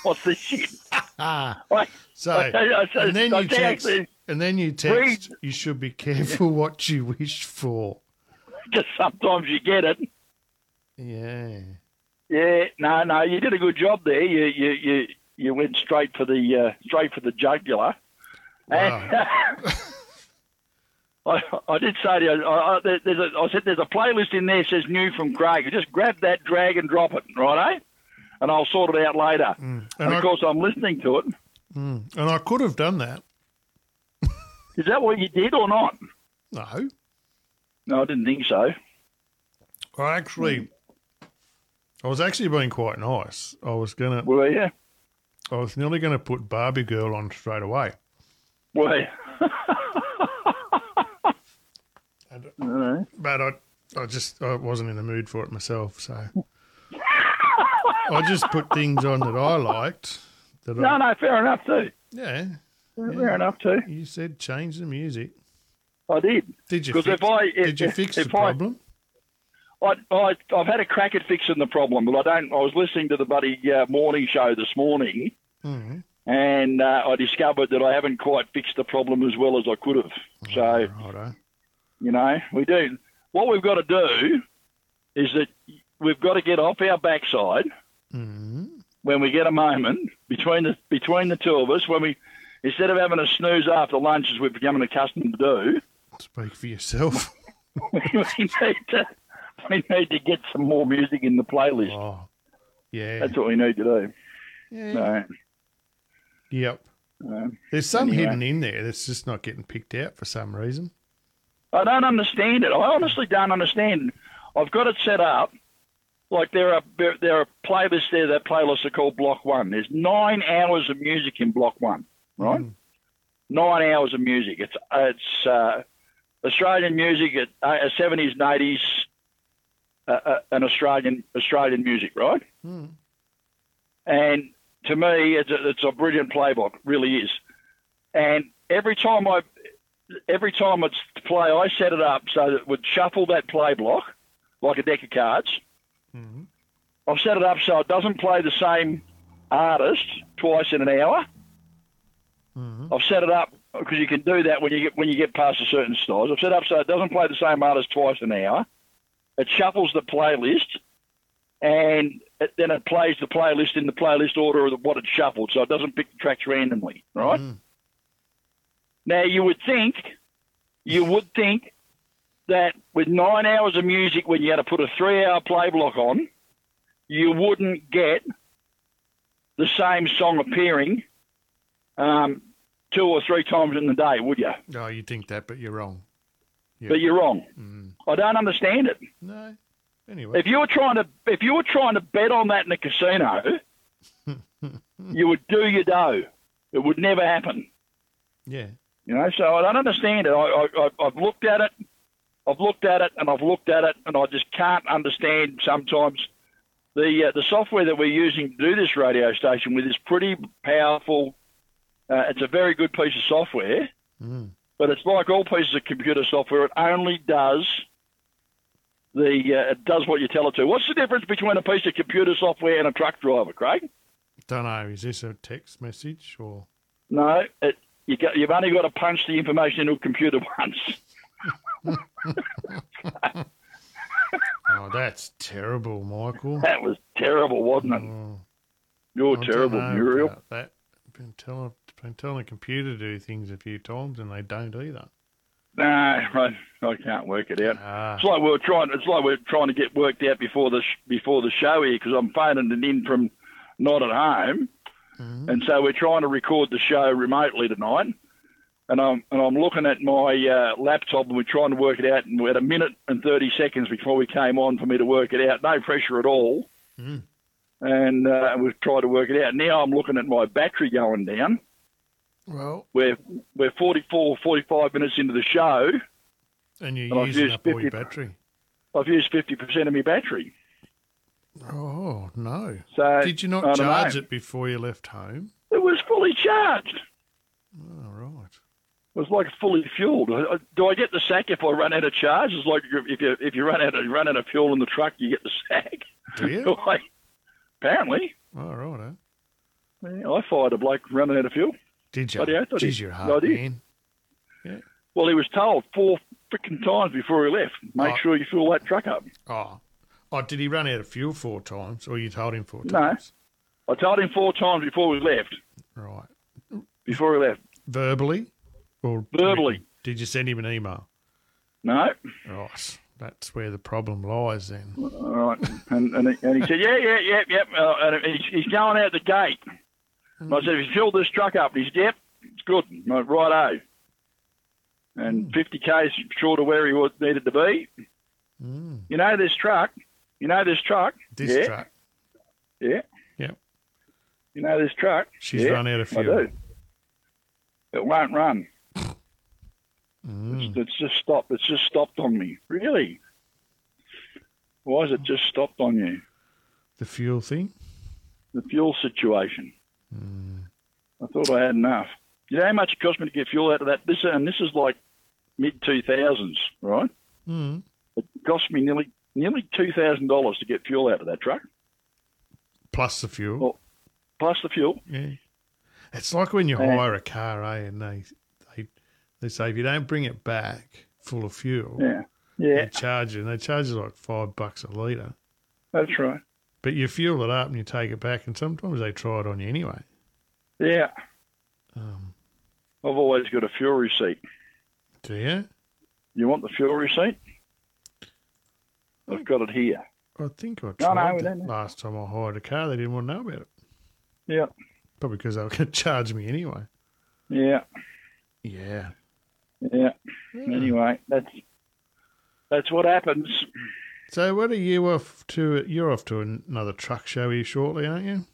What's this shit? (laughs) ah, I, so I, and then you text, and then you text, "You should be careful (laughs) what you wish for." Just sometimes you get it. Yeah. Yeah, no, no, you did a good job there. You you you, you went straight for the uh, straight for the jugular. And, I, I did say to you, I, I, there's a, I said there's a playlist in there that says new from Craig. You just grab that, drag and drop it, right? Eh? And I'll sort it out later. Mm. And And I, of course, I'm listening to it. Mm. And I could have done that. (laughs) Is that what you did or not? No. No, I didn't think so. I actually, I was actually being quite nice. I was gonna, Were you? I was nearly gonna put Barbie Girl on straight away. Were (laughs) I don't know. but I, I just, I wasn't in the mood for it myself. So (laughs) I just put things on that I liked. That No, I, no, fair enough too. yeah, Fair enough too. you said change the music. I did. Did you? 'Cause Fix, if I- if- did you fix if the I- problem? I, I, I've had a crack at fixing the problem, but I don't. I was listening to the buddy uh, morning show this morning, Mm. and uh, I discovered that I haven't quite fixed the problem as well as I could have. So Righto. You know, we do. What we've got to do is that we've got to get off our backside Mm. when we get a moment between the between the two of us. When we instead of having a snooze after lunch as we've become accustomed to do, Speak for yourself. (laughs) we need to we need to get some more music in the playlist. oh, yeah. That's what we need to do. yeah. No, Yep. no. There's some Anyway. hidden in there that's just not getting picked out for some reason. I don't understand it. I honestly don't understand. I've got it set up. Like there are there are playlists there. That playlists are called Block One. There's nine hours of music in Block One, right? Mm. Nine hours of music. It's it's uh, Australian music at uh, seventies and eighties, uh, uh, and Australian Australian music, right? Mm. And to me, it's a, it's a brilliant playbook, really is. And every time I, every time it's to play, I set it up so that it would shuffle that play block like a deck of cards. Mm. I've set it up so it doesn't play the same artist twice in an hour. Mm. I've set it up because you can do that when you get when you get past a certain size. I've set it up so it doesn't play the same artist twice an hour. It shuffles the playlist, and it, then it plays the playlist in the playlist order of what it shuffled, so it doesn't pick the tracks randomly. Right Mm. Now, you would think, you would think that with nine hours of music, when you had to put a three-hour play block on, you wouldn't get the same song appearing um, two or three times in the day, would you? Oh, you think that, but you're wrong. Yeah. But you're wrong. Mm. I don't understand it. No. Anyway. If you were trying to, if you were trying to bet on that in a casino, (laughs) you would do your dough. It would never happen. yeah. You know, so I don't understand it. I, I, I- I've looked at it, I've looked at it, and I've looked at it, and I just can't understand sometimes the uh, the software that we're using to do this radio station with is pretty powerful. Uh, it's a very good piece of software, Mm. but it's like all pieces of computer software. It only does the uh, it does what you tell it to. What's the difference between a piece of computer software and a truck driver, Craig? Don't know. Is this a text message or? No, it, you got, you've only got to punch the information into a computer (laughs) once. Oh, that's terrible, Michael. That was terrible, wasn't it? Oh, You're I terrible, Muriel. That been telling been telling the computer to do things a few times and they don't either. No, I, I can't work it out. Ah, It's like we were trying. It's like we're trying to get worked out before the sh- before the show here because I'm phoning it in from not at home, mhm. and so we're trying to record the show remotely tonight. And I'm and I'm looking at my uh, laptop and we're trying to work it out. And we had a minute and thirty seconds before we came on for me to work it out. No pressure at all. Mm. And uh, we've tried to work it out. Now I'm looking at my battery going down. Well, We're we're 44, 45 minutes into the show. and you're I've using used up all your battery. I've used fifty percent of my battery. Oh no! So Did you not charge know. it before you left home? It was fully charged. Oh right. It was like fully fueled. Do I get the sack if I run out of charge? It's like if you if you run out of you run out of fuel in the truck, you get the sack. Do you? (laughs) I- Apparently, oh right. Eh? Yeah, I fired a bloke running out of fuel. Did you? Bloody oath I Jeez, did. you're I hard did. man. Well, he was told four freaking times before he left. Make Oh. sure you fill that truck up. Oh, oh, did he run out of fuel four times, or you told him four times? No. I told him four times before we left. Right. Before we left, Verbally, or Verbally. Did you send him an email? no. Right. That's where the problem lies. Then. All right. And, and, he, and he said, yeah, yeah, yeah, yeah. Uh, and he's, he's going out the gate. And I said, "Have you filled this truck up?" And he said, "Yep, it's good." Went, righto. And 50 k's short of where he was, needed to be. Mm. You know this truck. You know this truck. This yeah, truck. Yeah. Yep. You know this truck. She's yeah, run out of I fuel. do. It won't run. Mm. It's just stopped. It's just stopped on me. Really? Why has it just stopped on you? The fuel thing. The fuel situation. Mm. I thought I had enough. You know how much it cost me to get fuel out of that? This and this is like mid two thousands, right? Mm. It cost me nearly nearly two thousand dollars to get fuel out of that truck, Plus the fuel. Oh. plus the fuel. Yeah. It's like when you hire a car, eh? And they, they, they say if you don't bring it back full of fuel, Yeah, yeah, they charge you. And they charge you like five bucks a litre. that's right. But you fuel it up and you take it back, and sometimes they try it on you anyway. Yeah, Um, I've always got a fuel receipt. do you? You want the fuel receipt? I've got it here. I think I No, tried no, we that last time I hired a car. They didn't want to know about it. Yeah, Probably because they were going (laughs) to charge me anyway. yeah, Yeah. yeah. Anyway, that's that's what happens. So what are you off to? You're off to another truck show here shortly, aren't you?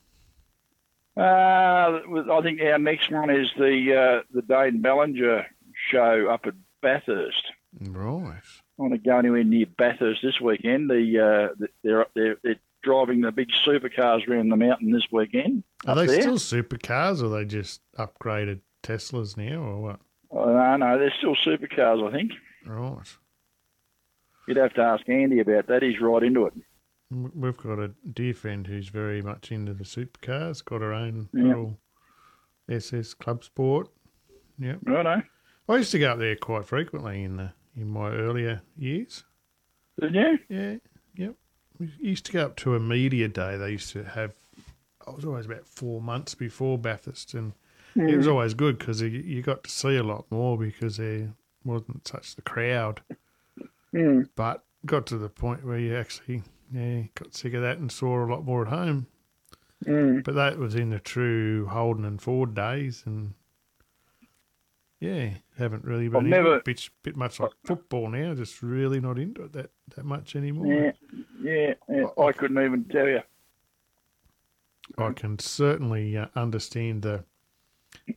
Uh, I think our next one is the uh, the Dane Ballinger show up at Bathurst. Right. I want to go anywhere near Bathurst this weekend. The, uh, they're, they're they're driving the big supercars around the mountain this weekend. Are they there. still supercars, or are they just upgraded Teslas now, or what? Oh, no, no, they're still supercars. I think Right. you'd have to ask Andy about that. He's right into it. We've got a dear friend who's very much into the supercars. Got her own Yeah. little SS Club Sport. Yep. Righto. I used to go up there quite frequently in the in my earlier years. Did you? Yeah, yep. We used to go up to a media day. They used to have. I was always about four months before Bathurst, and it was always good because you, you got to see a lot more because there wasn't such the crowd. Mm. But got to the point where you actually yeah got sick of that and saw a lot more at home. Mm. But that was in the true Holden and Ford days, and yeah, haven't really been I've into never- it. Bit, bit much like football now. Just really not into it that that much anymore. Yeah, yeah, yeah. I couldn't even tell you. I can certainly uh, understand the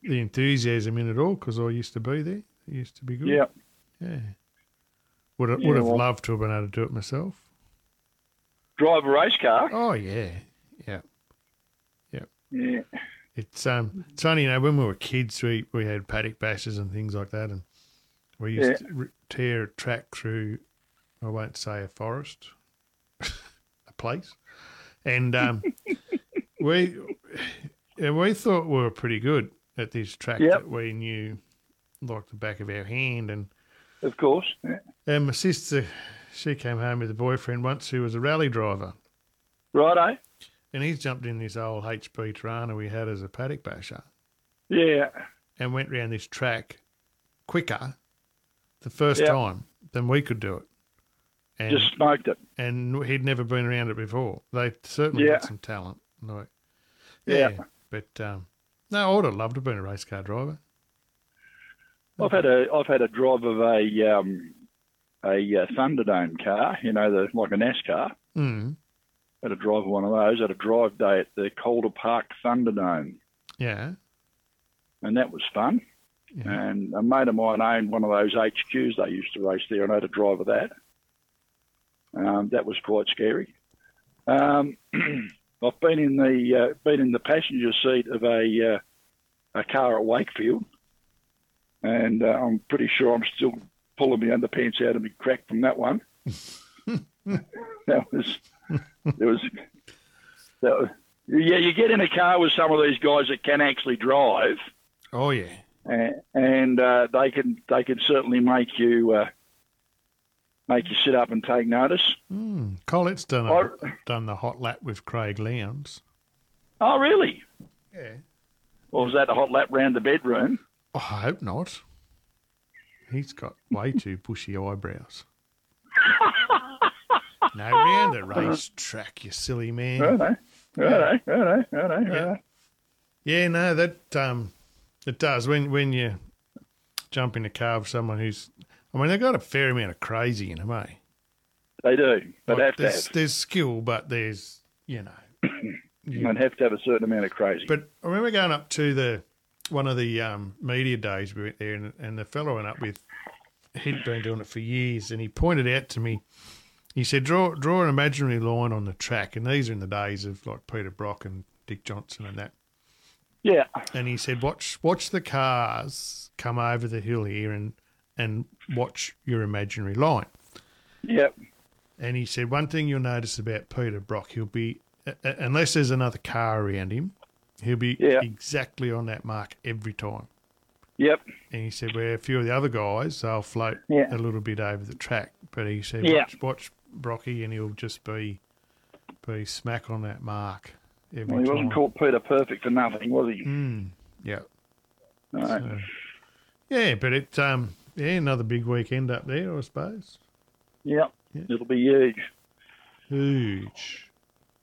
the enthusiasm in it all because I used to be there. It used to be good. Yeah. yeah. Would have, Yeah, would have well- loved to have been able to do it myself. Drive a race car. Oh yeah, yeah, yeah. Yeah. It's um, it's funny, you know, when we were kids, we, we had paddock bashes and things like that, and we used Yeah. to tear a track through. I won't say a forest, (laughs) a place, and um, (laughs) we and we thought we were pretty good at this track Yep. that we knew like the back of our hand, and Of course. Yeah. and my sister, she came home with a boyfriend once who was a rally driver, Righto. And he's jumped in this old HP Torana we had as a paddock basher. Yeah. and went round this track quicker the first Yep. time than we could do it. And Just smoked it. and he'd never been around it before. They certainly Yeah. had some talent. Like, Yeah. yeah. But um, no, I would have loved to have been a race car driver. I've had a I've had a drive of a um, a uh, Thunderdome car. You know, the like a NASCAR. Mm. Had a drive of one of those. Had a drive day at the Calder Park Thunderdome, Yeah. and that was fun. Yeah. And a mate of mine owned one of those HQs they used to race there, and I had a drive of that. Um, that was quite scary. Um, (clears throat) I've been in the uh, been in the passenger seat of a uh, a car at Wakefield, and uh, I'm pretty sure I'm still pulling my underpants out of my crack from that one. (laughs) that was there was was, yeah. You get in a car with some of these guys that can actually drive Oh yeah. and, and uh, they can they can certainly make you uh, make you sit up and take notice. Mm. Colette's done a, I- done the hot lap with Craig Lowndes. Oh, really? Yeah. Or was that a hot lap round the bedroom? I hope not. He's got way too bushy eyebrows. (laughs) no, round the (laughs) race track, you silly man. Righto, righto, righto, righto, Yeah. righto. Yeah, no, that um, it does when when you jump in a car with someone who's. I mean, they've got a fair amount of crazy in them, eh? They do. They Like, have to there's, have. there's skill, but there's you know. (clears throat) you- They have to have a certain amount of crazy. But I remember going up to the one of the um, media days we went there, and, and the fellow went up with. He'd been doing it for years, and he pointed out to me. He said, "Draw, draw an imaginary line on the track." And these are in the days of like Peter Brock and Dick Johnson and that. yeah, And he said, "Watch, watch the cars come over the hill here, and and watch your imaginary line." yeah, And he said, one thing you'll notice about Peter Brock, he'll be, unless there's another car around him, he'll be Yeah. exactly on that mark every time. yep, And he said, where a few of the other guys, they'll float Yeah. a little bit over the track. But he said, watch, watch Brocky, and he'll just be be smack on that mark every Well, he time. wasn't called Peter Perfect for nothing, was he? Mm, yeah. No. So, yeah, but it, um, yeah, another big weekend up there, I suppose. Yep. Yeah. It'll be huge. Huge.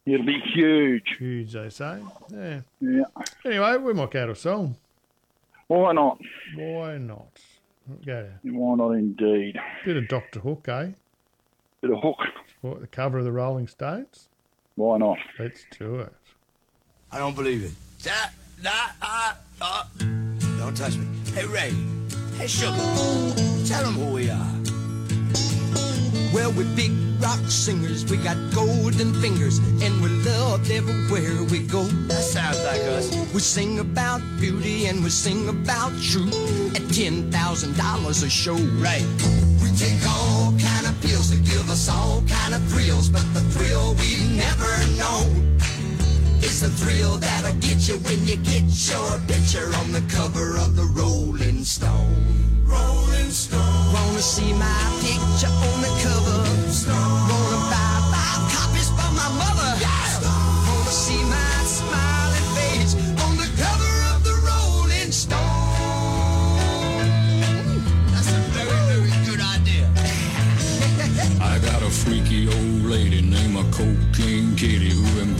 It'll be huge. Huge, they say. Yeah. Yeah. Anyway, we might go to a song. Why not? Why not? Go Why not indeed? bit of Doctor Hook, eh? Bit of hook. What, the cover of the Rolling Stones? Why not? Let's do it. I don't believe it. Da, da, ah, ah. Don't touch me. Hey, Ray. Hey, Sugar. Tell them who we are. Well, we're big rock singers. We got golden fingers, and we're loved everywhere we go. That sounds like us. We sing about beauty and we sing about truth at ten thousand dollars a show. Right. Take all kind of pills to give us all kind of thrills, but the thrill we never known. It's the thrill that'll get you when you get your picture on the cover of the Rolling Stone. Rolling Stone. Wanna see my picture on the cover? Stone.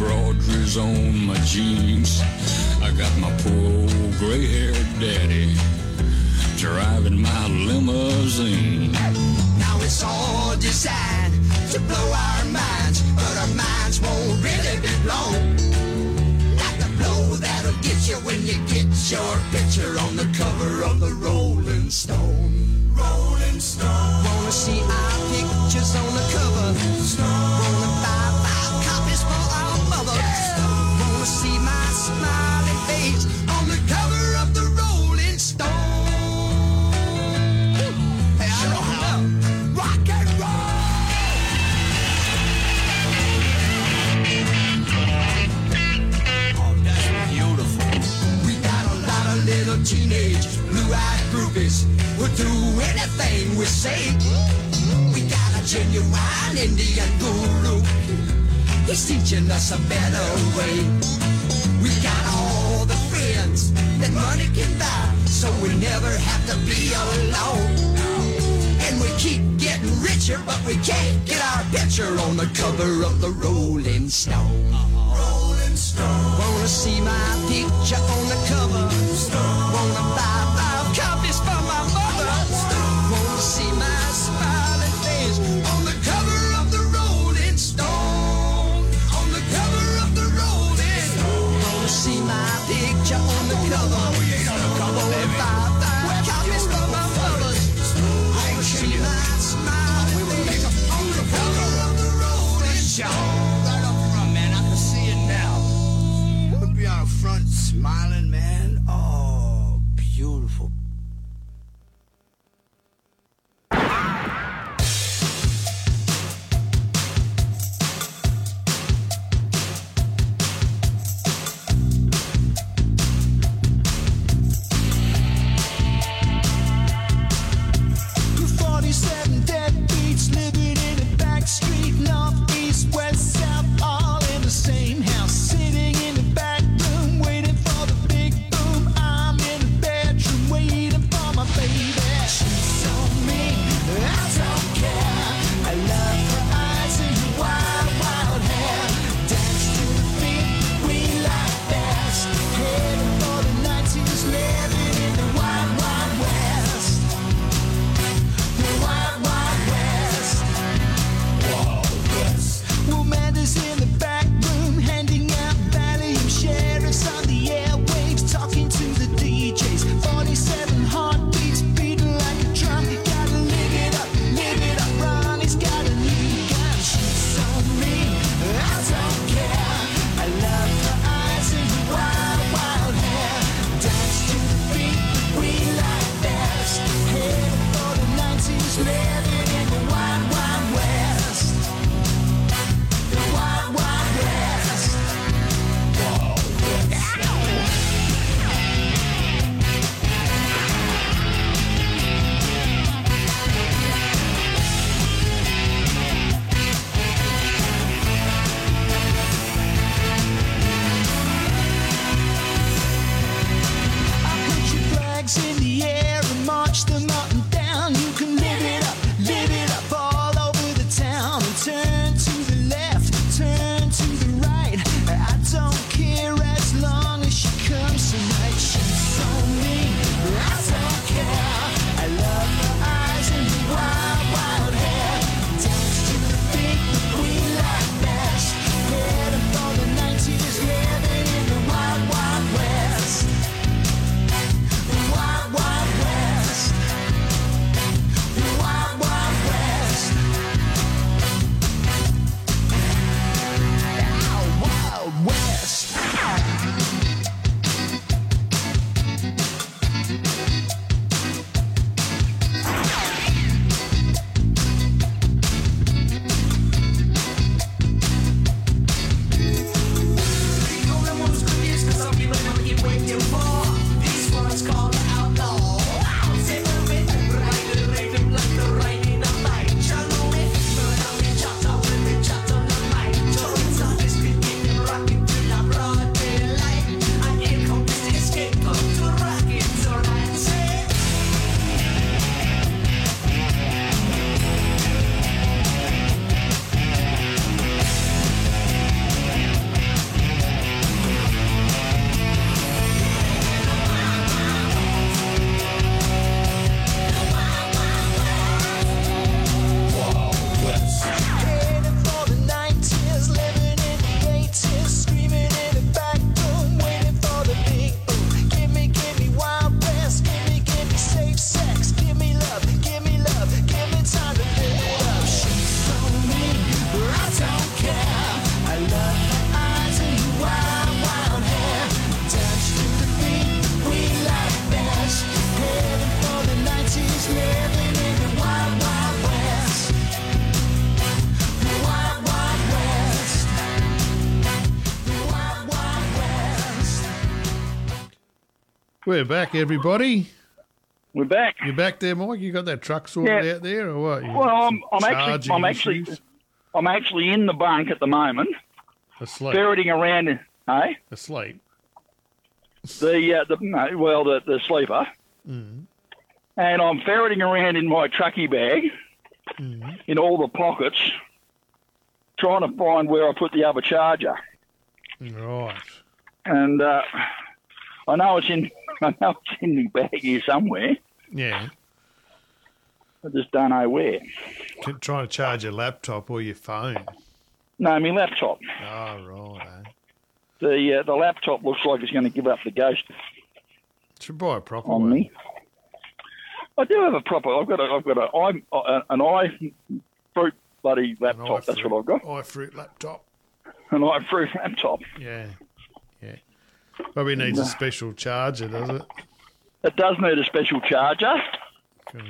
Embroideries on my jeans. I got my poor old gray-haired daddy driving my limousine. Now it's all designed to blow our minds, but our minds won't really be blown. Like the blow that'll get you when you get your picture on the cover of the Rolling Stone. Rolling Stone. Wanna see our pictures on the cover? Wanna teenage blue-eyed groupies who'll do anything we say. We got a genuine Indian guru. He's teaching us a better way. We got all the friends that money can buy, so we never have to be alone. And we keep getting richer, but we can't get our picture on the cover of the Rolling Stone. Uh-huh. Rolling Stone. Wanna see my picture on the cover? Wanna buy We're back, everybody. We're back. You're back there, Mike? You got that truck sorted Yeah. out there, or what? You Well, I'm, I'm actually, I'm actually, issues? I'm actually in the bunk at the moment, asleep. ferreting around. in- Hey, Asleep. the uh, the no, well, the the sleeper, Mm. and I'm ferreting around in my trucky bag, Mm. in all the pockets, trying to find where I put the other charger. Right. And uh, I know it's in, I know it's in the bag here somewhere. Yeah. I just don't know where. Can, trying to charge your laptop or your phone. No, my laptop. Oh, right. Eh? The uh, the laptop looks like it's going to give up the ghost Should buy a proper on one. me. I do have a proper. I've got a. I've got a. I'm uh, an i fruit bloody laptop. That's what I've got. iFruit laptop. An i fruit laptop. Yeah. Probably needs a special charger, does it? It does need a special charger, Cool.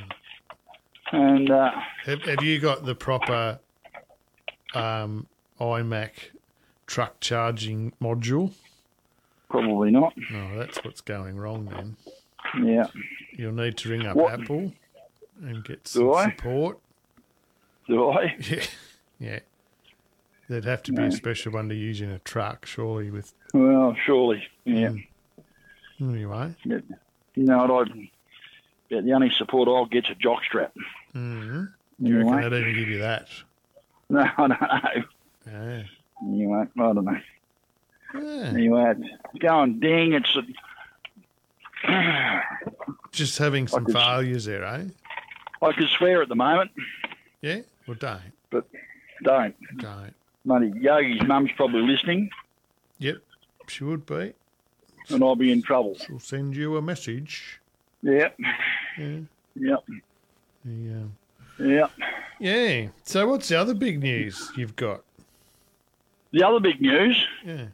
and uh, Have, have you got the proper um, iMac truck charging module? probably not. No, that's what's going wrong then. Yeah. You'll need to ring up What- Apple and get some Do support. Do I? (laughs) Yeah. Yeah. There'd have to be a special one to use in a truck, surely, with Well, surely. Yeah. anyway. You know what? I, yeah, the only support I'll get's a jockstrap. Mm-hmm. You reckon they'd even give you that? No, (laughs) I don't know. Yeah. Anyway, I don't know. yeah. Anyway, it's going ding. It's a, (sighs) Just having some could- failures there, eh? I could swear at the moment, Yeah? Well, don't. but don't. Don't. Money, Yogi's mum's probably listening, Yep. She would be. And I'll be in trouble. She'll send you a message. Yep, Yeah. yep, Yeah. yep. Yeah. So what's the other big news you've got? The other big news, Yeah.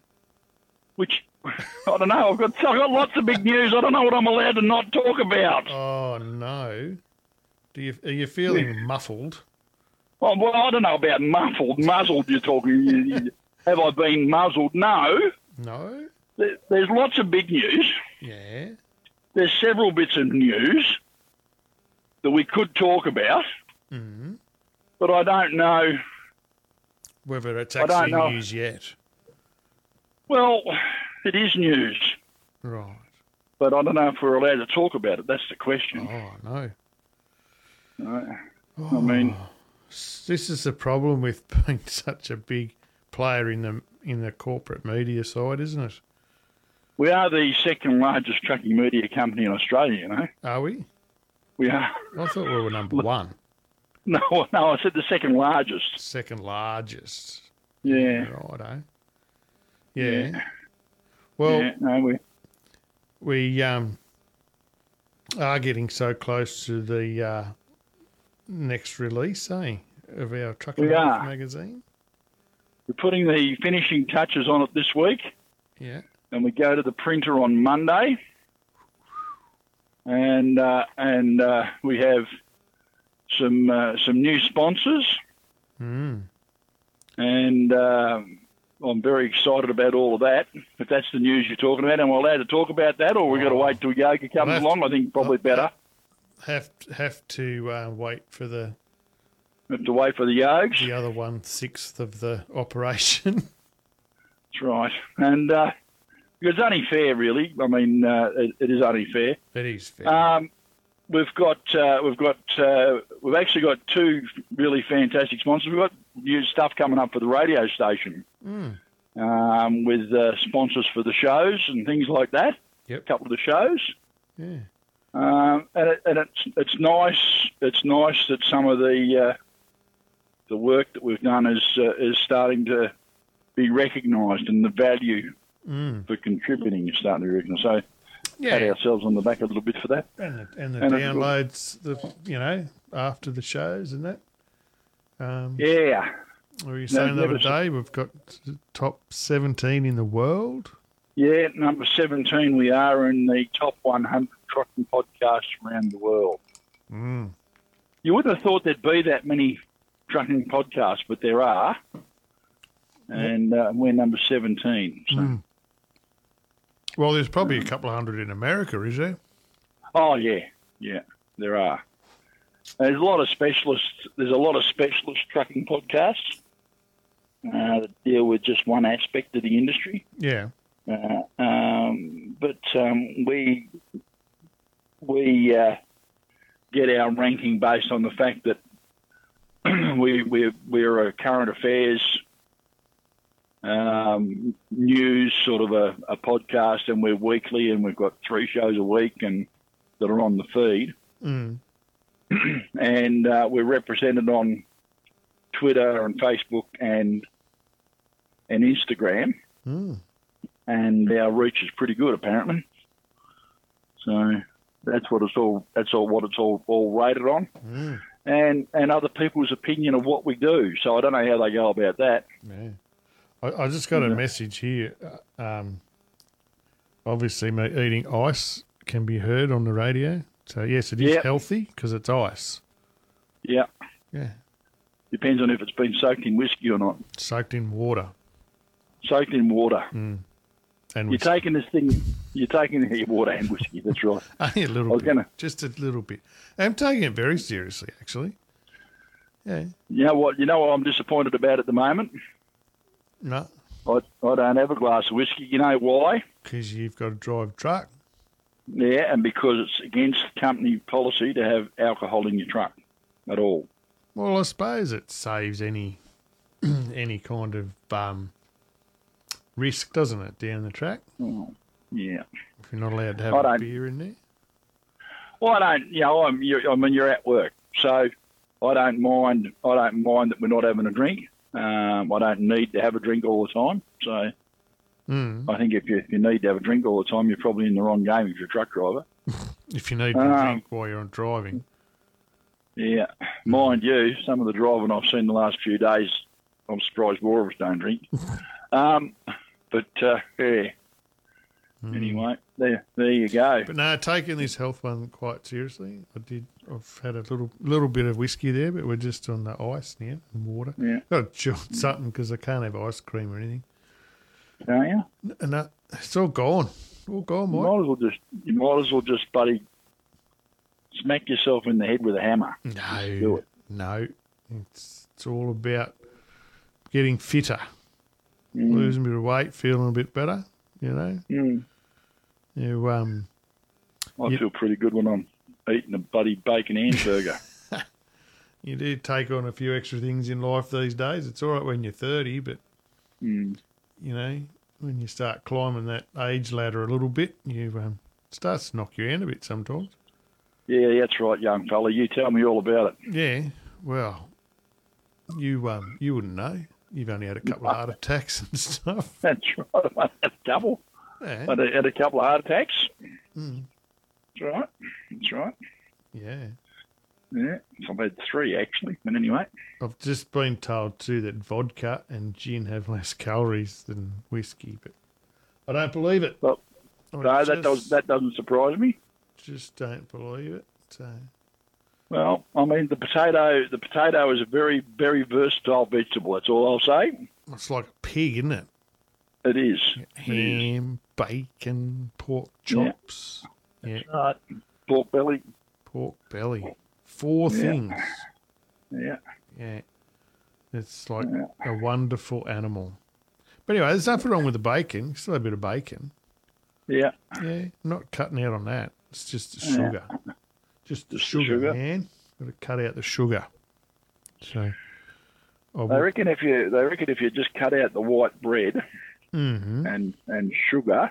which (laughs) I don't know, I've got I've got lots of big news. I don't know what I'm allowed to not talk about. Oh no. Do you are you feeling muffled? Oh, well, I don't know about muffled, muzzled. You're talking. Have I been muzzled? No. No? There, there's lots of big news. Yeah. There's several bits of news that we could talk about, Mm-hmm. but I don't know. Whether it's actually know. news yet. Well, it is news, Right. but I don't know if we're allowed to talk about it. That's the question. Oh no. Right. I mean, This is the problem with (laughs) being such a big player in the in the corporate media side, isn't it? We are the second largest trucking media company in Australia. You know, Are we? we are. I thought we were number (laughs) one. No, (laughs) no, I said the second largest. Second largest. Yeah. Righto. Yeah. Well, yeah. No, we. we um, are getting so close to the uh, next release, eh, of our Trucking We Life are. magazine. We're putting the finishing touches on it this week, Yeah. And we go to the printer on Monday. And uh, and uh, we have some uh, some new sponsors, Mm. and um I'm very excited about all of that. If that's the news you're talking about, am I allowed to talk about that, or we got to Oh. wait till Yoga comes have along? I think probably better. Have have to uh, wait for the Have to wait for the Yogs. the other one sixth of the operation. That's right. And uh, it's only fair, really. I mean, uh, it, it is only fair. it is fair. Um, we've got uh, we've got uh, we've actually got two really fantastic sponsors. We've got new stuff coming up for the radio station Mm. um, with uh, sponsors for the shows and things like that. Yep. A couple of the shows. Yeah. Um, and it, and it's it's nice. It's nice that some of the uh, the work that we've done is uh, is starting to be recognised, and the value Mm. for contributing is starting to recognised. So pat ourselves on the back a little bit for that. And the, and the And downloads, the you know, after the shows and that. Um, Yeah, were you saying the never other day? We've got top 17 in the world. yeah. Number seventeen, we are in the top one hundred trucking podcasts around the world. Mm. You wouldn't have thought there'd be that many trucking podcasts, but there are, and uh, we're number seventeen. So. Mm. Well, there's probably a couple of hundred in America, is there? Oh yeah, yeah, there are. There's a lot of specialists. There's a lot of specialist trucking podcasts uh, that deal with just one aspect of the industry. Yeah. Uh, um, but um, we we uh, get our ranking based on the fact that (clears throat) we we we're a current affairs um, news sort of a, a podcast, and we're weekly, and we've got three shows a week, and that are on the feed, Mm. (clears throat) and uh, we're represented on Twitter and Facebook and and Instagram, Mm. and our reach is pretty good apparently. So that's what it's all. That's all what it's all all rated on, Mm. and and other people's opinion of what we do. So I don't know how they go about that. Yeah. I, I just got a message here. Uh, Um, obviously, me eating ice can be heard on the radio. So, yes, it is Yep. healthy because it's ice. Yeah, Yeah. depends on if it's been soaked in whiskey or not. Soaked in water. Soaked in water. And You're taking this thing. You're taking your (laughs) water and whiskey. That's right. (laughs) only a little I was bit. gonna- Just a little bit. I'm taking it very seriously, actually. Yeah. You know what? You know what I'm disappointed about at the moment. No, I, I don't have a glass of whiskey. You know why? because you've got to drive truck. Yeah, and because it's against company policy to have alcohol in your truck at all. Well, I suppose it saves any (clears throat) any kind of um, risk, doesn't it, down the track? Oh, yeah. If you're not allowed to have a beer in there. Well, I don't. You know, I'm. You're, I mean, you're at work, so I don't mind. I don't mind that we're not having a drink. Um, I don't need to have a drink all the time. So Mm. I think if you, if you need to have a drink all the time, you're probably in the wrong game if you're a truck driver. (laughs) If you need to Um, drink while you're driving. Yeah, mind you, some of the driving I've seen the last few days, I'm surprised more of us don't drink. (laughs) um, but uh, yeah. Anyway, there, there you go. But no, taking this health one quite seriously. I did. I've had a little little bit of whiskey there, but we're just on the ice now and water. Yeah, Got to chew something because I can't have ice cream or anything. don't you? And that, it's all gone. All gone, You might as well just, you might as well just, buddy, smack yourself in the head with a hammer. do No, it. no. It's it's all about getting fitter, Mm. losing a bit of weight, feeling a bit better. You know, Mm. You um, I You- feel pretty good when I'm eating a buddy bacon hamburger. (laughs) you do take on a few extra things in life these days. It's all right when you're thirty, but mm. you know, when you start climbing that age ladder a little bit, you um, starts to knock you out a bit sometimes. Yeah, that's right, young fella. You tell me all about it. Yeah, well, you um, you wouldn't know. You've only had a couple of (laughs) heart attacks and stuff. That's right. (laughs) I had a couple. Yeah, I had a, had a couple of heart attacks. Mm. That's right. That's right. yeah. Yeah, I've had three actually. But anyway, I've just been told too that vodka and gin have less calories than whiskey, but I don't believe it. well, no, that does that doesn't surprise me. just don't believe it. So Well, I mean the potato. The potato is a very, very versatile vegetable. That's all I'll say. it's like a pig, isn't it? It is. Ham, bacon, pork Yeah. chops, yeah, Right. Pork belly. pork belly. Four Yeah. things. Yeah. Yeah. It's like Yeah. a wonderful animal. But anyway, there's nothing wrong with the bacon. Still a bit of bacon. Yeah. Yeah, not cutting out on that. It's just the sugar. Just the sugar, sugar. man. Got to cut out the sugar. So, I reckon if you they reckon if you just cut out the white bread hmm and and sugar,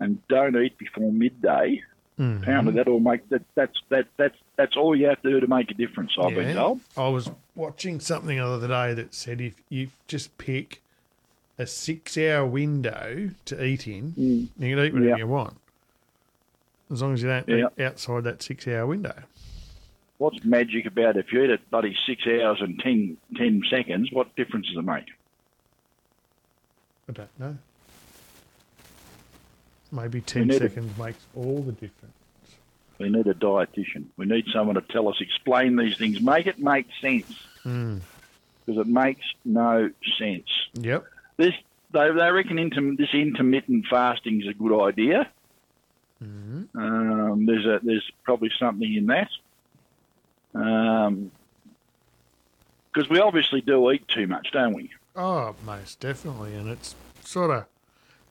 and don't eat before midday, hmm apparently that'll make that that's that that's that's all you have to do to make a difference. I've been told. I was watching something the other day that said if you just pick a six hour window to eat in, you can eat whatever Yeah. you want. As long as you don't Yeah. eat outside that six hour window. What's magic about if you eat it, buddy, six hours and 10, 10 seconds? What difference does it make? I don't know. Maybe 10 need a- seconds makes all the difference. We need a dietitian. We need someone to tell us, explain these things, make it make sense. Mm. Because it makes no sense. Yep. This they they reckon inter, this intermittent fasting is a good idea. Um, there's a there's probably something in that. Um, because we obviously do eat too much, don't we? Oh, most definitely, and it's sort of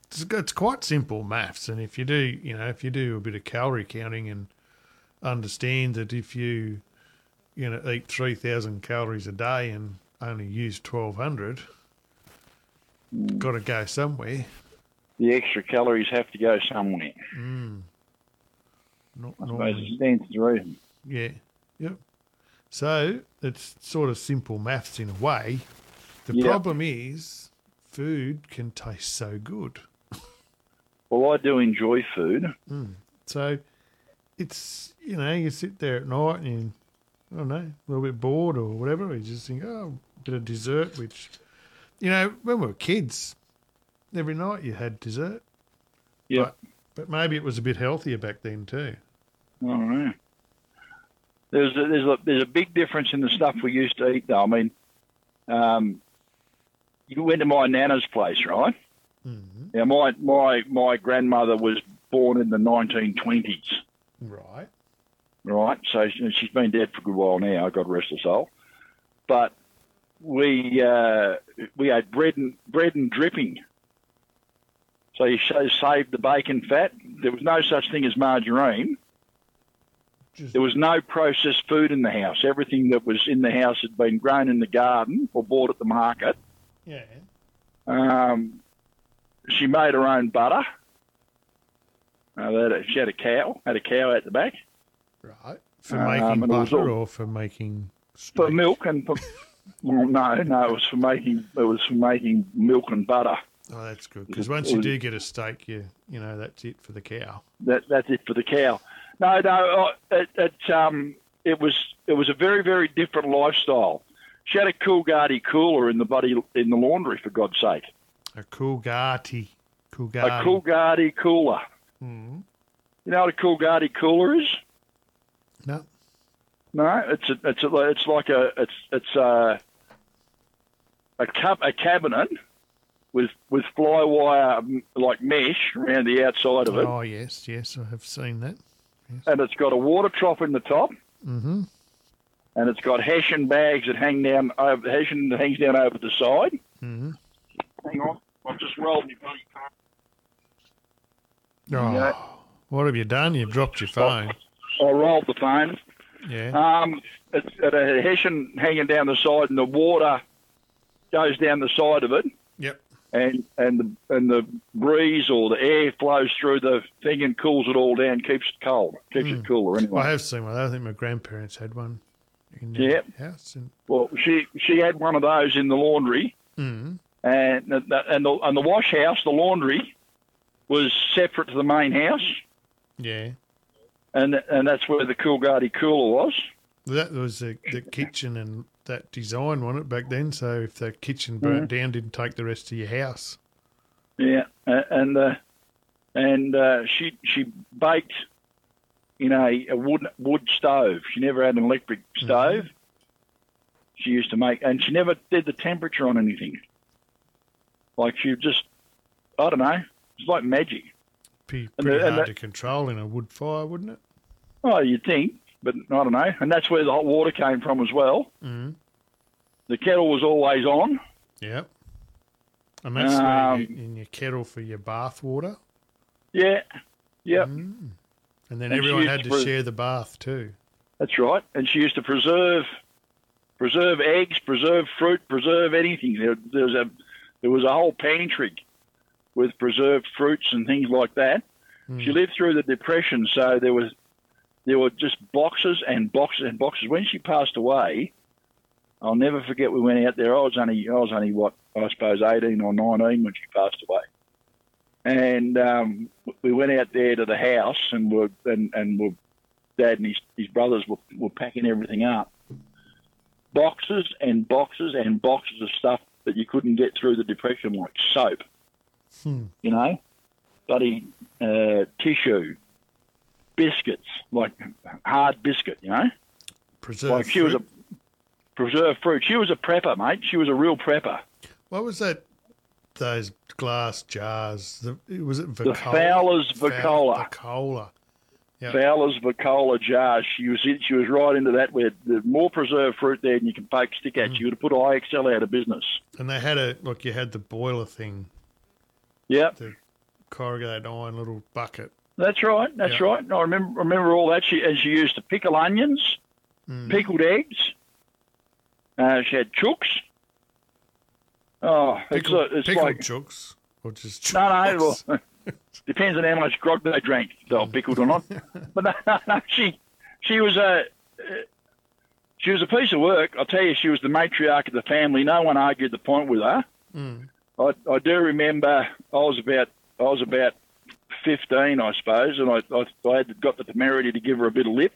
it's, it's quite simple maths. And if you do, you know, if you do a bit of calorie counting and understand that if you, you know, eat three thousand calories a day and only use twelve hundred, got to go somewhere. The extra calories have to go somewhere. Mm. Not I suppose normally, it stands to reason. yeah, yep. So it's sort of simple maths in a way. The Yeah. problem is, food can taste so good. Well, I do enjoy food. So it's you know you sit there at night and you, I don't know a little bit bored or whatever. You just think oh a bit of dessert, which you know when we were kids, every night you had dessert. Yeah. But, but maybe it was a bit healthier back then too. I don't know. There's a, there's a there's a big difference in the stuff we used to eat, though. I mean, um, you went to my nana's place, right? Mm-hmm. Now, my my my grandmother was born in the 1920s, Right. right? So she- she's been dead for a good while now. God rest her soul. But we uh, we had bread and bread and dripping. So you sa- saved the bacon fat. There was no such thing as margarine. Just There was no processed food in the house. Everything that was in the house had been grown in the garden or bought at the market. Yeah. Um, she made her own butter. Uh, a- she had a cow, had a cow out the back Right. For Um, making was butter all- or for making for milk and for. (laughs) Well, no, no, it was for making it was for making milk and butter. Oh, that's good because once you do get a steak, you you know that's it for the cow. That that's it for the cow. No, no, uh, it, it um it was it was a very very different lifestyle. She had a Coolgardie cooler in the buddy in the laundry for God's sake. A Coolgardie. A Coolgardie. Coolgardie cooler. Mm. You know what a Coolgardie cooler is? No. No, it's a, it's a, it's like a it's it's a a cup a cabinet with with fly wire like mesh around the outside of it, Oh yes, yes, I have seen that. and it's got a water trough in the top, Mm-hmm. And it's got hessian bags that hang down over the hessian that hangs down over the side. Mm-hmm. Hang on, I've just rolled my bloody phone. Oh, Yeah. what have you done? You've dropped your phone. I rolled the phone. Yeah. Um, it's got a hessian hanging down the side, and the water goes down the side of it. Yep. and and the and the breeze or the air flows through the thing and cools it all down, keeps it cold, keeps it cooler anyway. I have seen one. I think my grandparents had one in Yep. house. And Well, she she had one of those in the laundry, mm, and the, and the and the wash house, the laundry, was separate to the main house, yeah, and and that's where the Coolgardie cooler was. that was the, the kitchen and that design, wasn't it, back then? So if the kitchen burnt Mm-hmm. down, didn't take the rest of your house. Yeah, and uh, and uh, she she baked in a, a wood wood stove. She never had an electric stove. She used to make, and she never did the temperature on anything. Like she just, I don't know, it's like magic. Be And pretty and hard the- to control in a wood fire, wouldn't it? Oh, you'd think, but I don't know. And that's where the hot water came from as well. Mm. The kettle was always on. Yep. And that's Um, in your kettle for your bath water. Yeah, yep, Mm. And then And everyone had to to share the bath too. that's right. And she used to preserve, preserve eggs, preserve fruit, preserve anything. There, there was a, there was a whole pantry with preserved fruits and things like that. Mm. She lived through the depression, so there was, there were just boxes and boxes and boxes. When she passed away, I'll never forget. We went out there. I was only, I was only what I suppose eighteen or nineteen when she passed away. And um, we went out there to the house, and were and and were dad and his, his brothers were, were packing everything up. Boxes and boxes and boxes of stuff that you couldn't get through the depression, like soap, Hmm. you know, bloody uh, tissue, biscuits, like hard biscuit, you know. Preserved like she was a preserved fruit. She was a prepper, mate. She was a real prepper. What was that those glass jars. The, was it The Fowler's Vacola. Vacola. Yeah. Fowler's Vacola jar. She was in, she was right into that where the more preserved fruit there than you can poke stick Mm. You would have put IXL out of business. And they had a look. You had the boiler thing, Yep. the corrugated iron little bucket. That's right. That's Yeah. right. I remember remember all that. She and she used to pickle onions, Mm. pickled eggs. Uh, she had chooks. Oh, it's, Pickled, a, it's pickled like chooks, or just no, no. Well, (laughs) depends on how much grog they drank, if they were pickled or not. (laughs) but no, no, no, she she was a she was a piece of work. I'll tell you, she was the matriarch of the family. No one argued the point with her. Mm. I, I do remember I was about I was about fifteen, I suppose, and I, I, I had got the temerity to give her a bit of lip,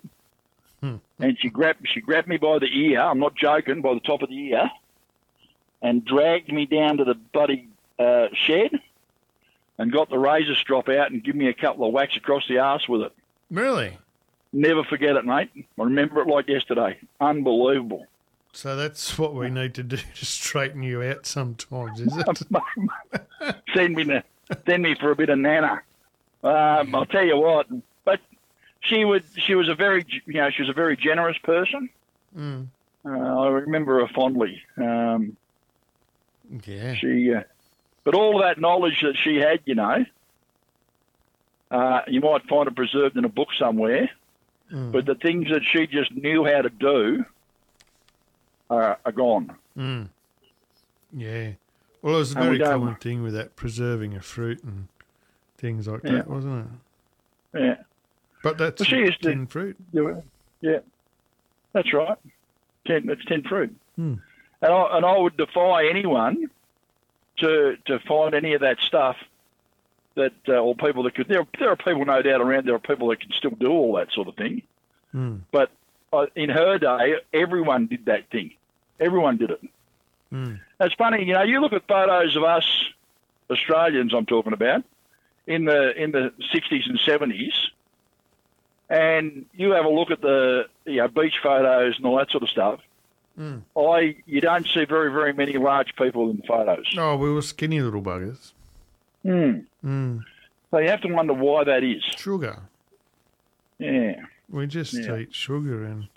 Hmm. and she grabbed she grabbed me by the ear. I'm not joking, by the top of the ear, and dragged me down to the bloody uh, shed, and got the razor strop out and give me a couple of whacks across the arse with it. Really? Never forget it, mate. I remember it like yesterday. Unbelievable. So that's what we need to do (laughs) to straighten you out sometimes, is it? (laughs) send me the, send me for a bit of nana. Um, I'll tell you what, but she would she was a very you know she was a very generous person. Mm. Uh, I remember her fondly. Um, Yeah. she, uh, but all that knowledge that she had, you know, uh, you might find it preserved in a book somewhere. Mm. But the things that she just knew how to do are, are gone. Mm. Yeah. Well, it was a very common thing with that preserving of fruit and things like Yeah. that, wasn't it? Yeah. But that's Well, she used to- tin fruit. Yeah, yeah, that's right. Ten, it's ten fruit, Hmm. And I and I would defy anyone to to find any of that stuff that uh, or people that could. There there are people, no doubt, around. There are people that can still do all that sort of thing. Mm. But uh, in her day, everyone did that thing. Everyone did it. Mm. It's funny, you know. You look at photos of us Australians. I'm talking about in the in the 60s and 70s, and you have a look at the you know, beach photos and all that sort of stuff. Mm. I you don't see very very many large people in the photos. Oh, we were skinny little buggers. Mm. Mm. So you have to wonder why that is. Sugar. Yeah, We just Yeah. eat sugar, and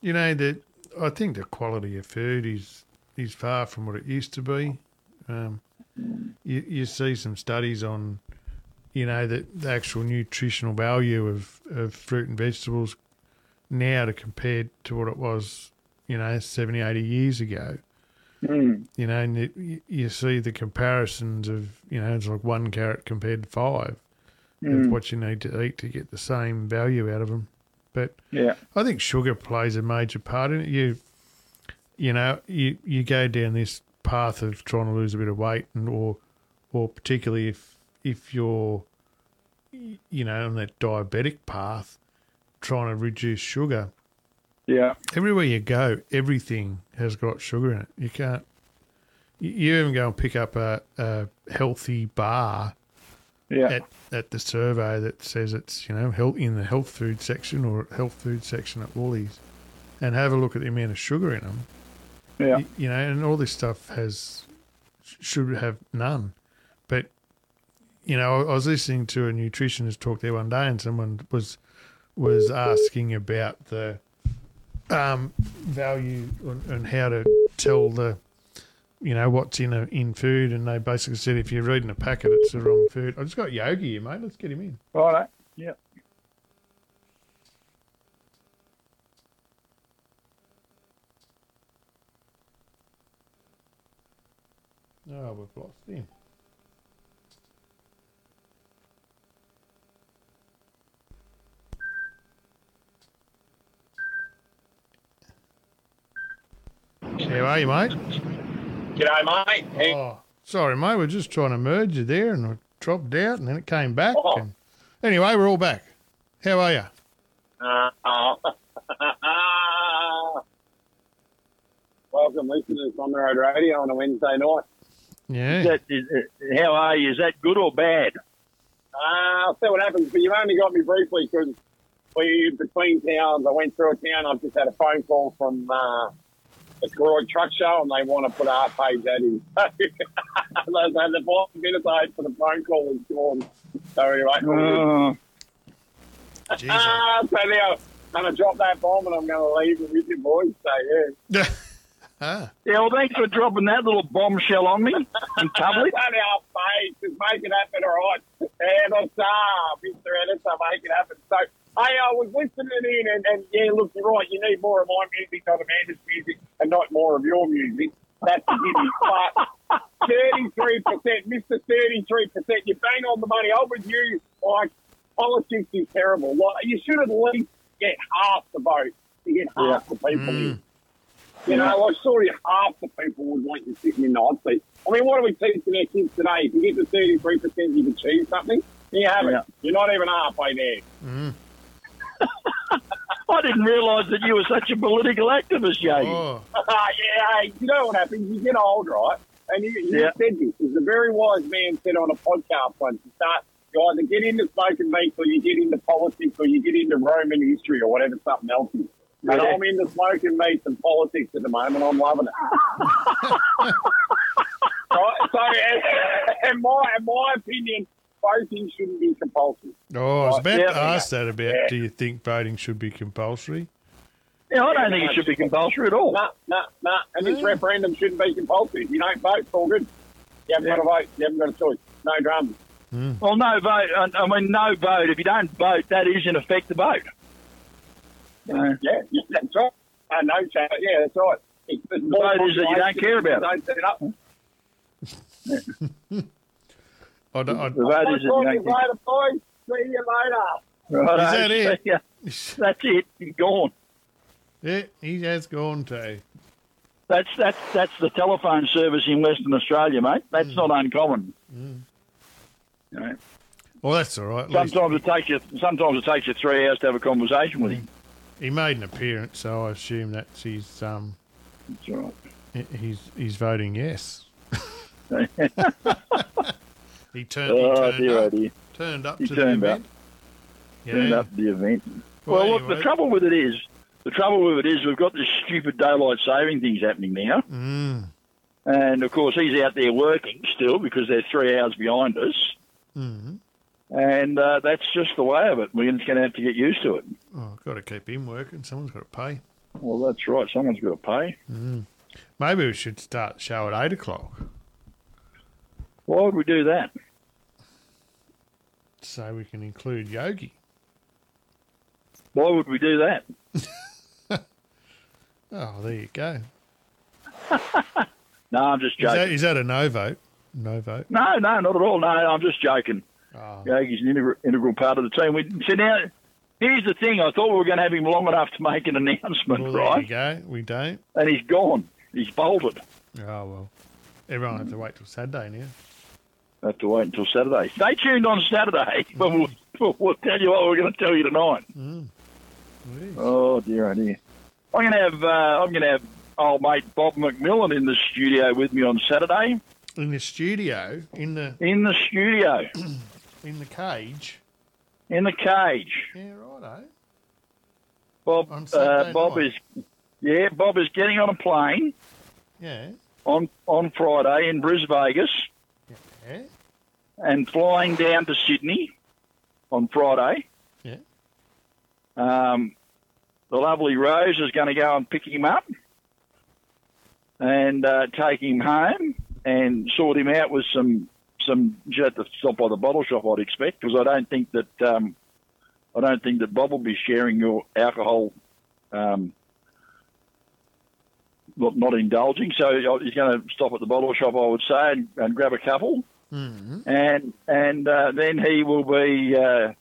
you know that. I think the quality of food is is far from what it used to be. Um, you you see some studies on, you know, that the actual nutritional value of, of fruit and vegetables now to compare to what it was, you know, 70, 80 years ago. mm. You know, and it, you- see the comparisons of, you know, it's like one carrot compared to five of Mm. what you need to eat to get the same value out of them. But yeah, I think sugar plays a major part in it. You, you know, you, you go down this path of trying to lose a bit of weight, and or, or particularly if if you're, you know, on that diabetic path, trying to reduce sugar. Yeah, Everywhere you go, everything has got sugar in it. You can't. You you even go and pick up a, a healthy bar yeah, at, at the survey that says it's you know health in the health food section or health food section at Woolies, and have a look at the amount of sugar in them. yeah. Y- You know, and all this stuff has should have none. But you know, I was listening to a nutritionist talk there one day, and someone was was asking about the um, value and, how to tell the you know what's in a in food, and they basically said if you're reading a packet, it's the wrong food. I just got Yogi here, mate. Let's get him in. Right, yeah. Oh, we've lost him. How are you, mate? G'day, mate. Hey, Oh, sorry, mate. We're just trying to merge you there, and it dropped out, and then it came back. Oh. And anyway, we're all back. How are you? uh. (laughs) Welcome, listeners on the road radio on a Wednesday night. Yeah. Is that, is, uh, how are you? Is that good or bad? Uh, I'll see what happens, but you've only got me briefly because we between towns. I went through a town. I've just had a phone call from uh, the Koroy Truck Show, and they want to put our page ad in. so the five minutes I had for the phone call was gone. So anyway, all good. Uh, Jeez, ah, so now I'm going to drop that bomb and I'm going to leave it with you boys. So yeah. (laughs) ah, yeah, well, thanks for dropping that little bombshell on me in public. It's only our face. Just make it happen, all right. And I'm star, Mr. Editor, make it happen. So, hey, I was listening in, and, and yeah, look, you're right. You need more of my music, not Amanda's music, and not more of your music. That's the gimme. But 33%, Mr. 33%, you bang on the money. I'm with you. Like, politics is terrible. Like, you should at least get half the vote to get half the people in. Mm. You know, like surely half the people would want you sitting in the hot seat. I mean, what are we teaching our kids today? If you get to 33%, you've achieved something. You haven't. Yeah. You're not even halfway there. Mm. (laughs) I didn't realise that you were such a political activist, Yogi. oh, (laughs) yeah, hey, you know what happens? You get old, right? And you, you Yeah. said this. There's a very wise man said on a podcast once. You start, you either get into smoking meat or you get into politics or you get into Roman history or whatever something else is. And Yeah. I'm into smoking meats and politics at the moment. I'm loving it. (laughs) right? So, in my, in my opinion, voting shouldn't be compulsory. oh, I was oh, about Yeah. to ask that about. Yeah. Do you think voting should be compulsory? Yeah, I don't think it should be compulsory at all. No, no, no. And this referendum shouldn't be compulsory. If you don't vote, it's all good. You haven't got a vote. You haven't got a choice. No dramas. Hmm. Well, no vote. I I mean, no vote. If you don't vote, that is in effect a vote. Yeah, yeah that's right. No chat. Yeah, that's right. It's the vote is that you don't care about it. Don't set it up. (laughs) (laughs) I don't, I, the vote I'll is that you talk to you don't care. later, boys. See you later. Right, Is that it? (laughs) Yeah, (laughs) that's it. You're gone. yeah, he has gone to. That's that's that's the telephone service in Western Australia, mate. That's not uncommon. You know, Well, that's all right. At least sometimes it takes you sometimes it takes you three hours to have a conversation with him. he made an appearance, so I assume that's his. Um, That's all right. he- he's he's voting yes. (laughs) He turned. he Oh turned dear, oh up. dear. Turned up He to turned the up. event. Turned up to the event. Well, Well, look, the trouble with it is, the trouble with it is, we've got this stupid daylight saving things happening now, Mm, and of course he's out there working still because they're three hours behind us, mm. and uh, that's just the way of it. We're just going to have to get used to it. Oh, got to keep him working. Someone's got to pay. Well, that's right. Someone's got to pay. Maybe we should start the show at eight o'clock, Why would we do that? So we can include Yogi. Why would we do that? (laughs) Oh, there you go. (laughs) No, I'm just Is joking. that, is that a no vote? No vote. No, no, not at all. No, I'm just joking. Oh, Yogi's an integral, integral part of the team. We, so now, here's the thing. I thought we were going to have him long enough to make an announcement, well, there you right? go. We don't. And he's gone. He's bolted. Oh well. Everyone has to wait till Saturday now. Have to wait until Saturday. Stay tuned on Saturday. (laughs) But we'll, we'll, tell you what we're going to tell you tonight. Please. Oh dear, oh dear. I'm going to have uh, I'm going to have old mate Bob McMillan in the studio with me on Saturday. In the studio, in the In the studio, (clears throat) in the cage. in the cage. Yeah, righto. Bob uh, Bob night. is yeah Bob is getting on a plane Yeah. on on Friday in Bris Vegas Yeah. And flying down to Sydney on Friday. Yeah. Um, the lovely Rose is going to go and pick him up and uh, take him home and sort him out with some some jet to stop by the bottle shop. I'd expect because I don't think that um, I don't think that Bob will be sharing your alcohol. Um, not, not indulging, so he's going to stop at the bottle shop, I would say, and, and grab a couple Mm-hmm. and and uh, then he will be uh,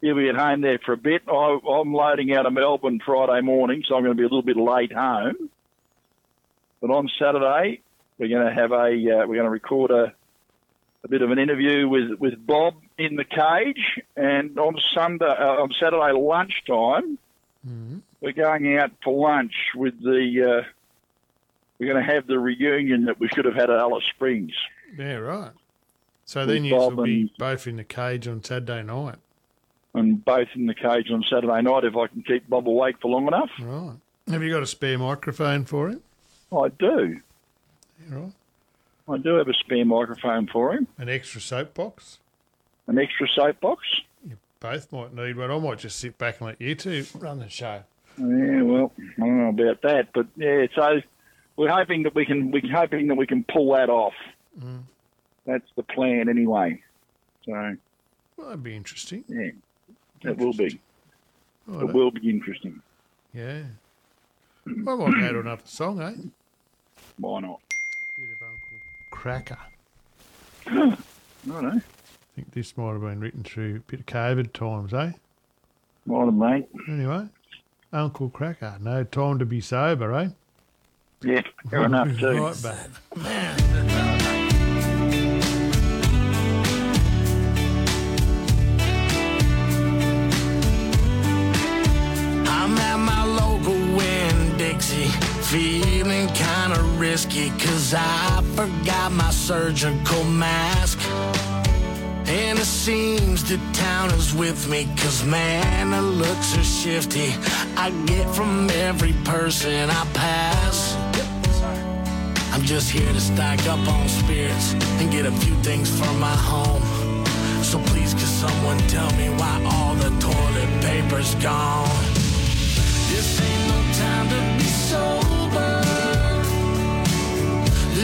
he'll be at home there for a bit. I, I'm loading out of Melbourne Friday morning, so I'm going to be a little bit late home. But on Saturday, we're going to have a uh, we're going to record a a bit of an interview with with Bob in the cage, and on Sunday uh, on Saturday lunchtime, Mm-hmm. we're going out for lunch with the. Uh, we're going to have the reunion that we should have had at Alice Springs. Yeah, right. So then you will be both in the cage on Saturday night. and both in the cage on Saturday night if I can keep Bob awake for long enough. Right. Have you got a spare microphone for him? I do. Yeah, right. I do have a spare microphone for him, An extra soapbox. an extra soapbox. You both might need one. I might just sit back and let you two run the show. Yeah, well, I don't know about that, but yeah, so we're hoping that we can we're hoping that we can pull that off. Mm. That's the plan, anyway. So Well, that'd be interesting. yeah, it will be. Oh, It will be interesting. Yeah. I might go to another song, eh? Why not? Bit of Uncle Kracker. I don't know. I think this might have been written through a bit of COVID times, eh? Might have, mate. Anyway, Uncle Kracker. No time to be sober, eh? Yeah, fair (laughs) enough too. Right back. Risky, cause I forgot my surgical mask. And it seems the town is with me, cause man, the looks are shifty. I get from every person I pass. I'm just here to stock up on spirits and get a few things for my home. So please, could someone tell me why all the toilet paper's gone?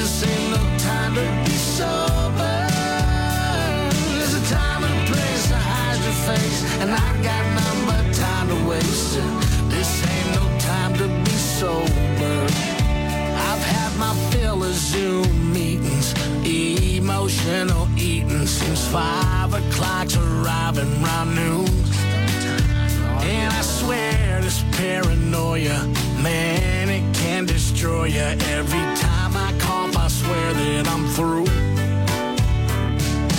This ain't no time time I cough, I swear that I'm through.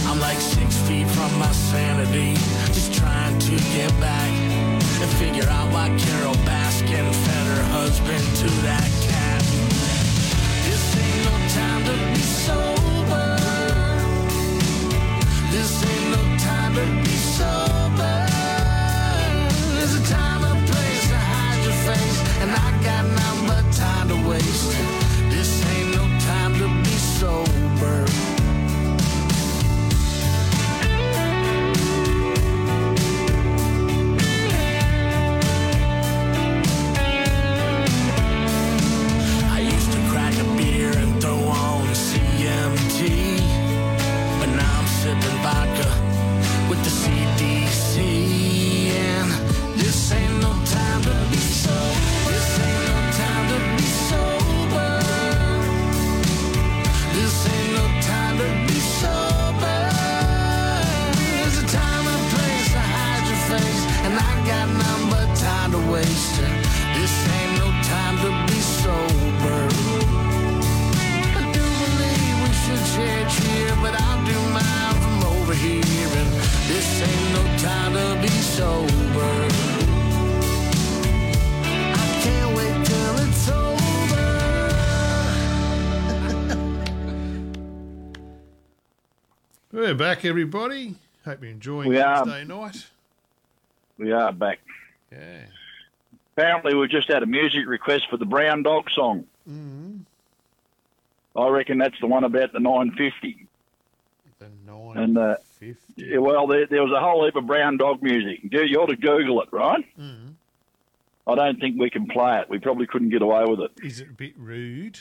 I'm like six feet from my sanity, just trying to get back and figure out why Carole Baskin fed her husband to that cat. This ain't no time to be sober. This ain't no time to be sober. There's a time and place to hide your face, and I got nothing but time to waste. Sober. (laughs) We're back, everybody. Hope you're enjoying We are. Night. We are back. Yeah. Apparently, we just had a music request for the Brown Dog song. Mm-hmm. I reckon that's the one about the 950. The And, uh, 950. Yeah, well, there, there was a whole heap of Brown Dog music. You you ought to Google it, right? Mhm. I don't think we can play it. We probably couldn't get away with it. Is it a bit rude?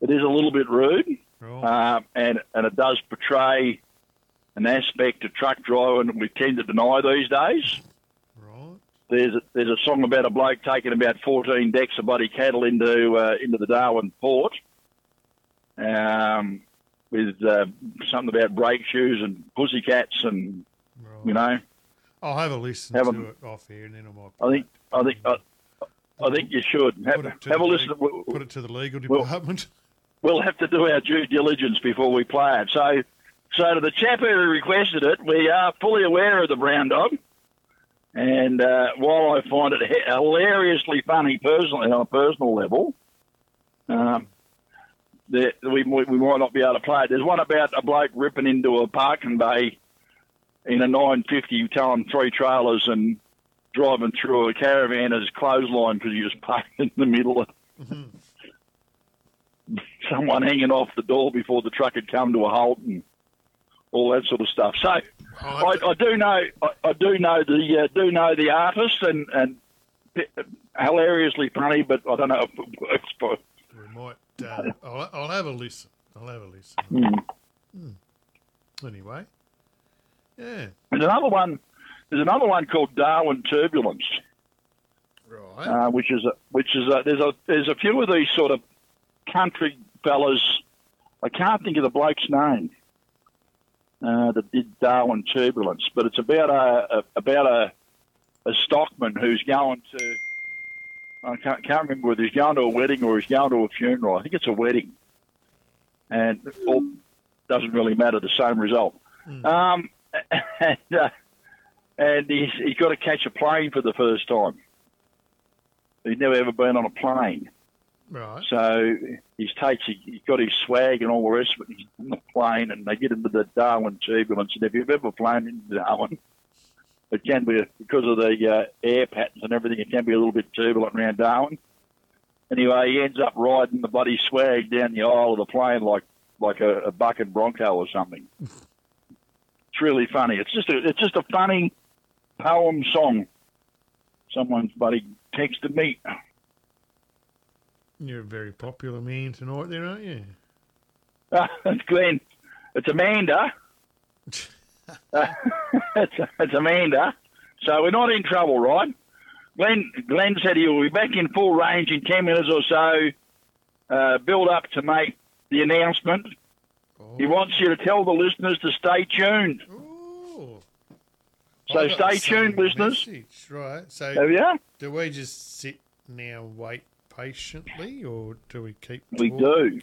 It is a little bit rude, Right. uh, and and it does portray an aspect of truck driving that we tend to deny these days. right. There's a, there's a song about a bloke taking about 14 decks of bloody cattle into uh, into the Darwin port, um, with uh, something about brake shoes and pussycats and Right. you know. I'll have a listen Have to a- it off here, and then I might. I think I think I, I think you should have, put it to have a listen. put it to the legal department. We'll have to do our due diligence before we play it. So, so to the chap who requested it, we are fully aware of the brown dog. And uh, while I find it hilariously funny personally on a personal level, um, that we, we we might not be able to play it. There's one about a bloke ripping into a parking bay in a 950, towing three trailers and driving through a caravan as clothesline because he was parked in the middle of (laughs) someone hanging off the door before the truck had come to a halt and all that sort of stuff. So I, I do know I, I do know the uh, do know the artist and and hilariously funny, but I don't know if it works for. We might. Uh, (laughs) I'll, I'll have a listen. I'll have a listen. Mm. Hmm. Anyway, yeah. There's another one. There's another one called Darwin Turbulence. Right. uh, which is a, which is a, there's a there's a few of these sort of country fellas. I can't think of the bloke's name uh, that did Darwin Turbulence, but it's about a, a about a a stockman who's going to. I can't, can't remember whether he's going to a wedding or he's going to a funeral. I think it's a wedding, and all doesn't really matter. The same result. Um, (laughs) and uh, and he's, he's got to catch a plane for the first time. He'd never ever been on a plane. right. So he's takes he's got his swag and all the rest of it. He's on the plane, and they get into the Darwin turbulence. And if you've ever flown into Darwin, it can be because of the uh, air patterns and everything. It can be a little bit turbulent around Darwin. Anyway, he ends up riding the bloody swag down the aisle of the plane like like a, a bucket bronco or something. it's really funny. It's just a it's just a funny poem song. Someone's buddy texted me. You're a very popular man tonight, there, aren't you? Uh, it's (laughs) Glenn. It's Amanda. (laughs) (laughs) It's, it's Amanda. So we're not in trouble, right? Glenn, Glenn said he will be back in full range in 10 minutes or so. Uh, build up to make the announcement. He wants you to tell the listeners to stay tuned. Oh. So stay tuned, listeners. message, Right. So Have you? do we just sit now, wait patiently, or do we keep We do.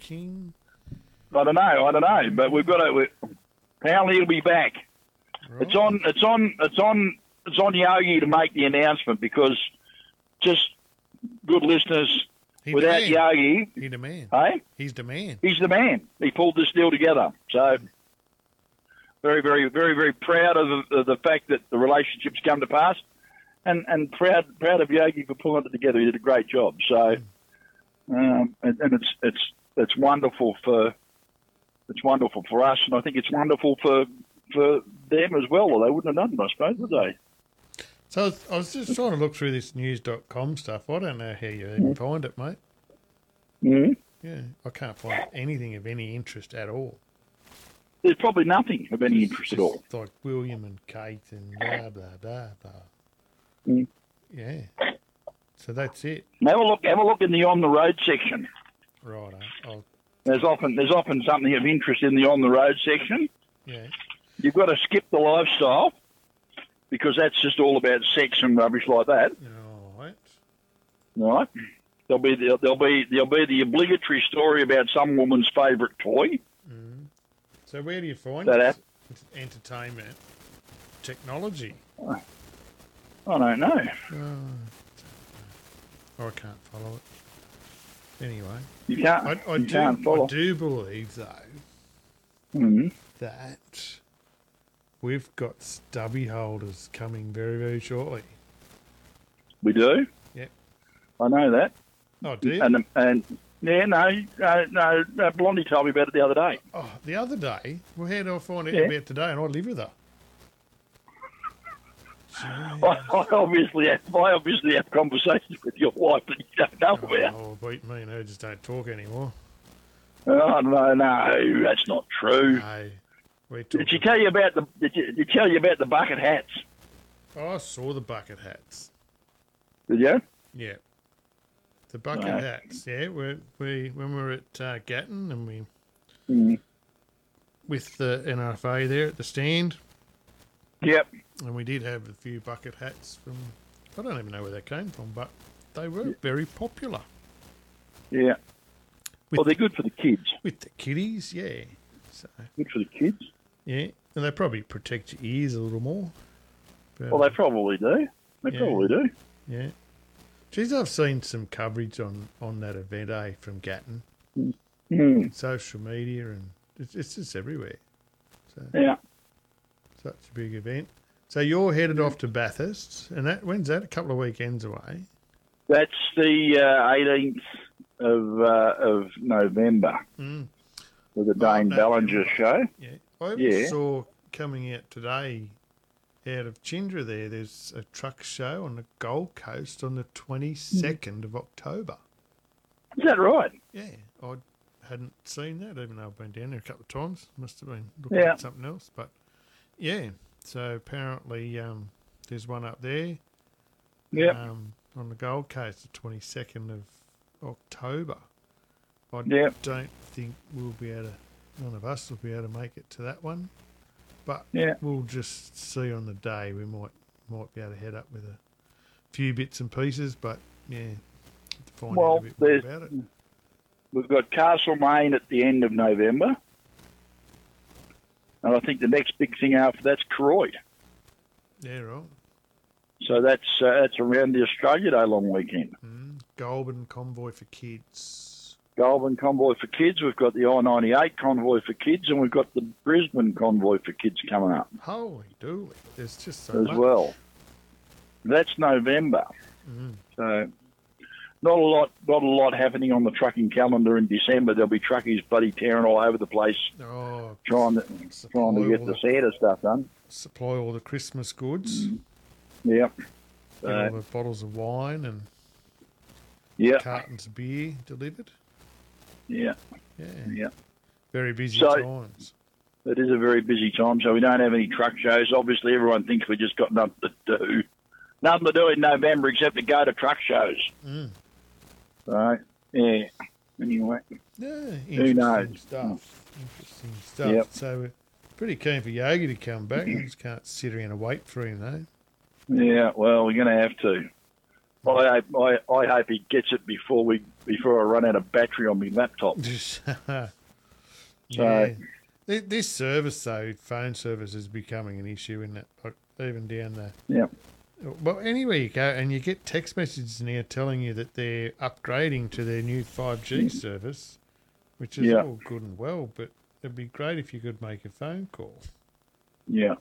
I don't know. I don't know. But we've got to. Apparently, he'll be back. It's on. It's on. It's on. It's on Yogi to make the announcement because just good listeners. He without the man. Yogi, He the man. hey, He's the man. he's the man. He pulled this deal together. So very, very, very, very proud of the, of the fact that the relationship's come to pass, and and proud proud of Yogi for pulling it together. He did a great job. So um, and, and it's it's it's wonderful for it's wonderful for us, and I think it's wonderful for for them as well. Or they wouldn't have done it, I suppose, would they? So I was, I was just trying to look through this news.com stuff. I don't know how you even find it, mate. Mm-hmm. Yeah, I can't find anything of any interest at all. There's probably nothing of any interest at all. It's like William and Kate and blah blah blah blah. Mm. Yeah. So that's it. Have a look. Have a look in the on the road section. Right. I'll, There's often there's often something of interest in the on the road section. yeah. You've got to skip the lifestyle because that's just all about sex and rubbish like that. All right. Right? There'll be the, there'll be there'll be the obligatory story about some woman's favourite toy. So where do you find That app? entertainment technology? I don't know. Oh, I can't follow it. Anyway, You can't. I, I you do. can't follow. I do believe though Mhm. that we've got stubby holders coming very very shortly. We do. Yep. I know that. Oh, do you? And and yeah, no, uh, no, no, no. Blondie told me about it the other day. Oh, the other day, well, how did I find out Yeah. about today? And I live with her. (laughs) I, I obviously have, I obviously have conversations with your wife that you don't know oh, about. Oh, beat me and her just don't talk anymore. Oh no, no, that's not true. Hey, we Did she tell you about the? Did, you, did she tell you about the bucket hats? Oh, I saw the bucket hats. Did you? Yeah, the bucket Right. hats. Yeah, we we when we were at uh, Gatton and we Mm. with the NRFA there at the stand, Yep. and we did have a few bucket hats from. I don't even know where they came from, but they were very popular Yeah. With- well, they're good for the kids. with the kiddies. Yeah, so Good for the kids. Yeah, and they probably protect your ears a little more. But, Well, they probably do. They Yeah. probably do. Yeah. Geez, I've seen some coverage on, on that event, eh, from Gatton. Mm. Social media, and it's, it's just everywhere. So, Yeah. such a big event. So you're headed off to Bathurst, and that when's that? A couple of weekends away. That's the uh, 18th of uh, of November Mm. with the Dane Ballinger November. show. Yeah, I Yeah. saw coming out today out of Chindra there. There's a truck show on the Gold Coast on the 22nd of October. Is that right? Yeah, I hadn't seen that, even though I've been down there a couple of times. Must have been looking Yeah. at something else, but yeah. So apparently, um, there's one up there. Yeah. Um, on the Gold Coast, the 22nd of October. I Yep. don't think we'll be able to. None of us will be able to make it to that one, but Yeah. we'll just see on the day. We might might be able to head up with a few bits and pieces, but yeah, to find Well, out a bit more about it. We've got Castlemaine at the end of November. And I think the next big thing after that's Croyd. Yeah, right. So that's uh, that's around the Australia Day long weekend. Mm. Goulburn Convoy for Kids. Goulburn Convoy for Kids. We've got the I-98 Convoy for Kids, and we've got the Brisbane Convoy for Kids coming up Holy dooly. There's just so as much. well. That's November. Mm. So not a lot, not a lot happening on the trucking calendar in December. There'll be truckies bloody tearing all over the place Oh, trying to trying to get the Santa stuff done. supply all the Christmas goods, Yep. get all Uh, the bottles of wine and yeah. cartons of beer delivered. Yeah. Yeah, Yeah. very busy So- times. It is a very busy time, so we don't have any truck shows. Obviously, everyone thinks we've just got nothing to do. Nothing to do in November except to go to truck shows. Mm. So, yeah. Anyway, Yeah, Who knows? stuff. Interesting stuff. Yep. So we're pretty keen for Yogi to come back. I just can't sit around and wait for him, though. yeah. Well, we're going to have to. I hope, I, I hope he gets it before we before I run out of battery on my laptop. (laughs) yeah. Th- This service, though, phone service is becoming an issue, isn't it? Like, even down there. Yeah. Well, anywhere you go, and you get text messages now telling you that they're upgrading to their new 5G service, which is Yeah. all good and well, but it'd be great if you could make a phone call. Yeah.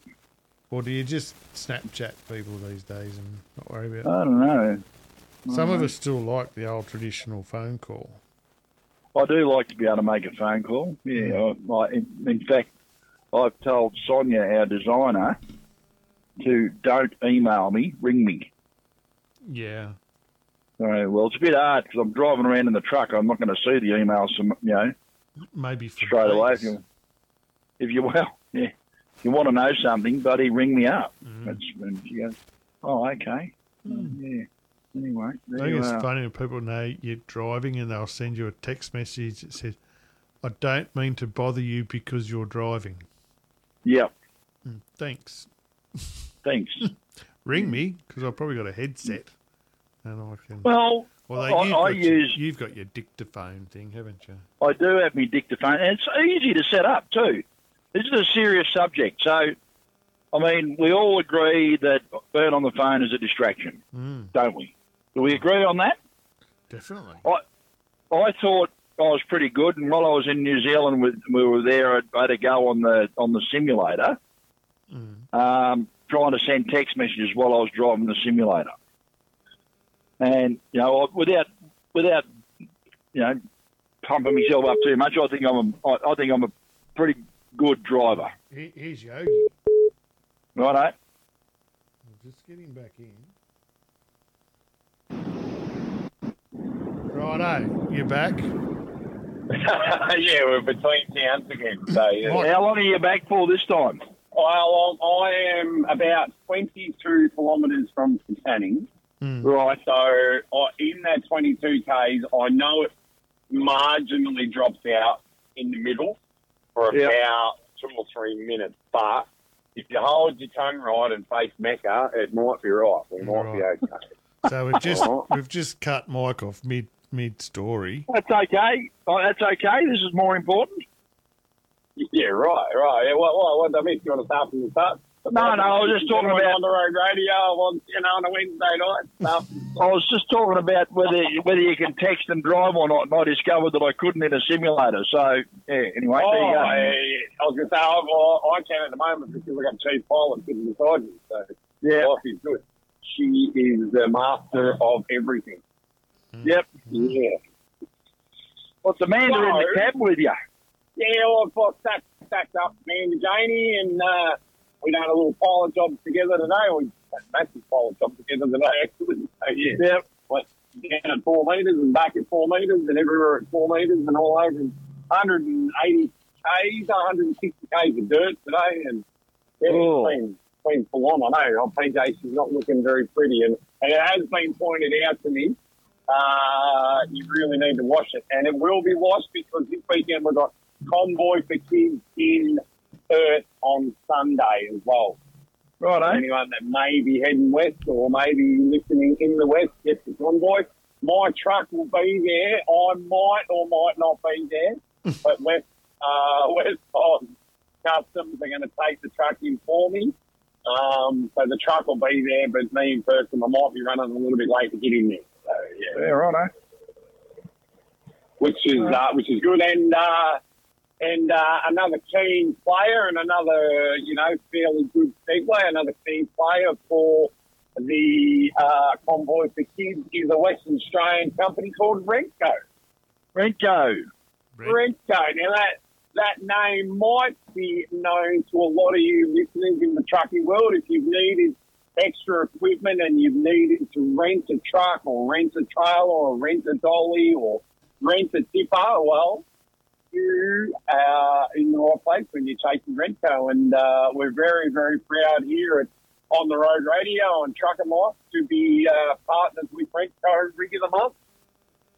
Or do you just Snapchat people these days and not worry about It? I don't know. it? Some of us still like the old traditional phone call. I do like to be able to make a phone call. Yeah, I, I, in, in fact, I've told Sonia, our designer, to don't email me, ring me. Yeah. All right, well, it's a bit hard because I'm driving around in the truck. I'm not going to see the emails, from, you know, Maybe for straight away. If you, if you well, (laughs) yeah, you want to know something, buddy, ring me up. Mm. That's when she goes, oh, okay, yeah. Anyway, I think it's are. funny when people know you're driving and they'll send you a text message that says, I don't mean to bother you because you're driving. Yep, Mm, Thanks. thanks. (laughs) Ring me because I've probably got a headset. And I can. well, Although I- you've, I got your, use- you've got your dictaphone thing, haven't you? I do have my dictaphone, and it's easy to set up too. This is a serious subject, so I mean, we all agree that being on the phone is a distraction, Mm, don't we? Do we agree on that? definitely. I I thought I was pretty good, and while I was in New Zealand, with, we were there. I had to go on the on the simulator, Mm. um, trying to send text messages while I was driving the simulator, and you know, without without you know pumping myself up too much, I think I'm a, I, I think I'm a pretty good driver. Here- Here's Yogi. Righto. We'll just get him back in. Right, Righto, you're back? (laughs) yeah, we're between towns again. So, yeah. How long are you back for this time? Well, I am about 22 kilometres from Katanning. Mm. Right. So I, in that 22 Ks, I know it marginally drops out in the middle for Yeah. about two or three minutes. But if you hold your tongue right and face Mecca, it might be right. We might be okay. So we've just we've just cut Mike off mid mid story. That's okay. Oh, that's okay. This is more important. Yeah, right, right. Yeah, what, what, what, I mean, Do you want to start from the start? No, no, I was just talking about- on the road radio on, you know, on a Wednesday night stuff. I was just talking about whether whether you can text and drive or not, and I discovered that I couldn't in a simulator. So yeah. Anyway, Oh, there you go. yeah, yeah. I was going to say, I, well, I can at the moment because I got Chief Pilot sitting beside me. So Yeah. life is good. She is the master of everything. Yep. Yeah. What's Amanda in the So- cab with you? Yeah, well, I've got stacked, stacked up me and Janie, and uh, we done a little pilot job together today. We a massive pilot job together today, actually. So, yeah. Yep. Went down at four metres and back at four metres and everywhere at four metres and all over 180 Ks, 160 Ks of dirt today. And yeah, Oh. it's been, been full on. I know. PJ, she's not looking very pretty. And, and it has been pointed out to me uh, you really need to wash it. And it will be washed because this weekend we've got Convoy for Kids in Perth on Sunday as well. Right, eh? Anyone that may be heading west or maybe listening in the west, get the Convoy. My truck will be there. I might or might not be there. (laughs) but West, uh, West Side Customs are going to take the truck in for me. Um, so the truck will be there, but me in person, I might be running a little bit late to get in there. So, yeah Yeah, right, eh? which is uh, which is good, and uh, and uh, another keen player, and another you know fairly good segue, another keen player for the uh, convoy for kids is a Western Australian company called Rentco. Rentco. Rentco. Now that that name might be known to a lot of you listeners in the trucking world. If you've needed extra equipment and you've needed to rent a truck or rent a trailer or rent a dolly or rent a tipper, well, you are in the right place when you're chasing Rentco. And uh, we're very, very proud here at On the Road Radio and Trucking Life to be uh, partners with Rentco Rig of the Month.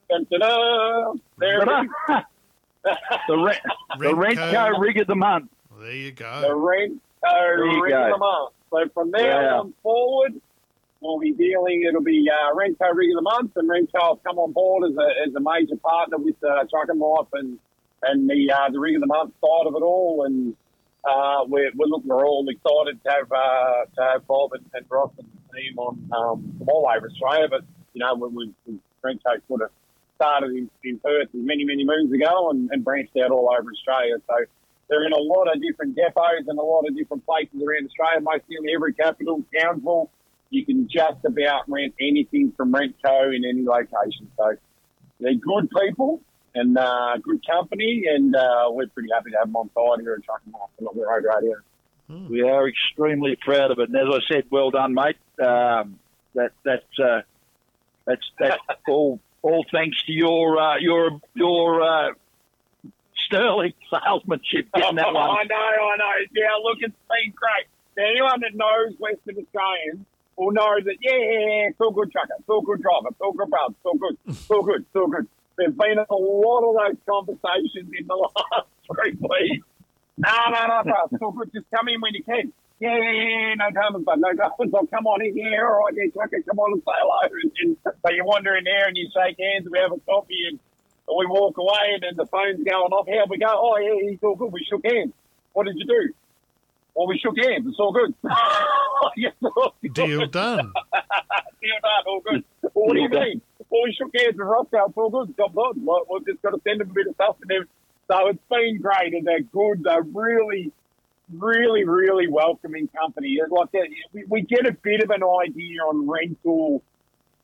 Dun, dun, dun. There it is. (laughs) the rent, the Rentco. Rentco rig of the month. Well, there you go. The There you uh, rig go. of the month. So from there Yeah. on forward, we'll be dealing. It'll be uh, Rentco rig of the month, and Rentco will come on board as a as a major partner with uh, Trucking Life and and the uh, the rig of the month side of it all. And uh, we're we're looking, we're all excited to have uh, to have Bob and, and Ross and the team on um, from all over Australia. But you know, when we when Rentco sort of started in, in Perth many many moons ago and, and branched out all over Australia. So they're in a lot of different depots and a lot of different places around Australia, mostly in every capital, Townsville. You can just about rent anything from Rentco in any location. So they're good people and uh, good company, and uh, we're pretty happy to have them on side here at Trucking Life and on the road radio. We are extremely proud of it, and as I said, well done, mate. Um, that that's uh, that's that's (laughs) all all thanks to your uh, your your uh, sterling (laughs) salesmanship getting that (laughs) one. I know, I know. Yeah, look, it's been great. Now, anyone that knows Western Australians will know that, yeah, yeah, yeah, it's all good trucker, it's all good driver, it's all good brother, it's all good, it's all good, it's all good. There's been a lot of those conversations in the (laughs) last three weeks. No, no, no, bro, it's (laughs) all good. Just come in when you can. Yeah, yeah, yeah, no dramas, but no dramas. Oh, come on in. Yeah, all right, yeah, trucker, come on and say hello. And, and so you wander in there and you shake hands and we have a coffee and we walk away and then the phone's going off. How we go? Oh, yeah, he's all good. We shook hands. What did you do? Well, we shook hands. It's all good. (laughs) Yes, all good. Deal done. Deal done. All good. Well, what do you mean? Well, we shook hands with Roscoe. It's all good. Done. Well, We've just got to send him a bit of stuff. And then, so it's been great. And they're good. They're really, really, really welcoming company. It's Like that, we, we get a bit of an idea on rental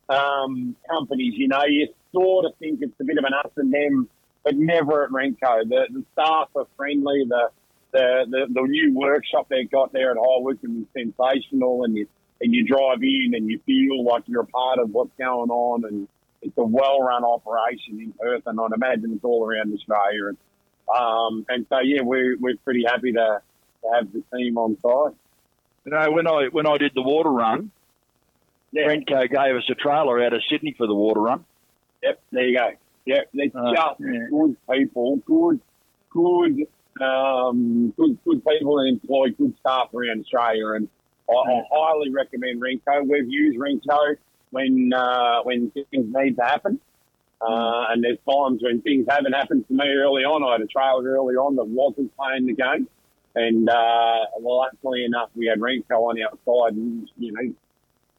um, companies. You know, you sort of think it's a bit of an us and them, but never at Rentco. The, the staff are friendly. The, the the the new workshop they've got there at High Wycombe is sensational, and you and you drive in and you feel like you're a part of what's going on, and it's a well-run operation in Perth, and I'd imagine it's all around Australia. And um, and so yeah, we're we're pretty happy to, to have the team on site. You know, when I when I did the water run, Yeah. Rentco gave us a trailer out of Sydney for the water run. Yep, there you go. Yep, they're Uh, just yeah. good people, good, good, um, good, good people and employ good staff around Australia. And I, I highly recommend Rentco. We've used Rentco when uh, when things need to happen. Uh, and there's times when things haven't happened to me early on. I had a trailer early on that wasn't playing the game. And, uh, well, luckily enough, we had Rentco on our side, and, you know,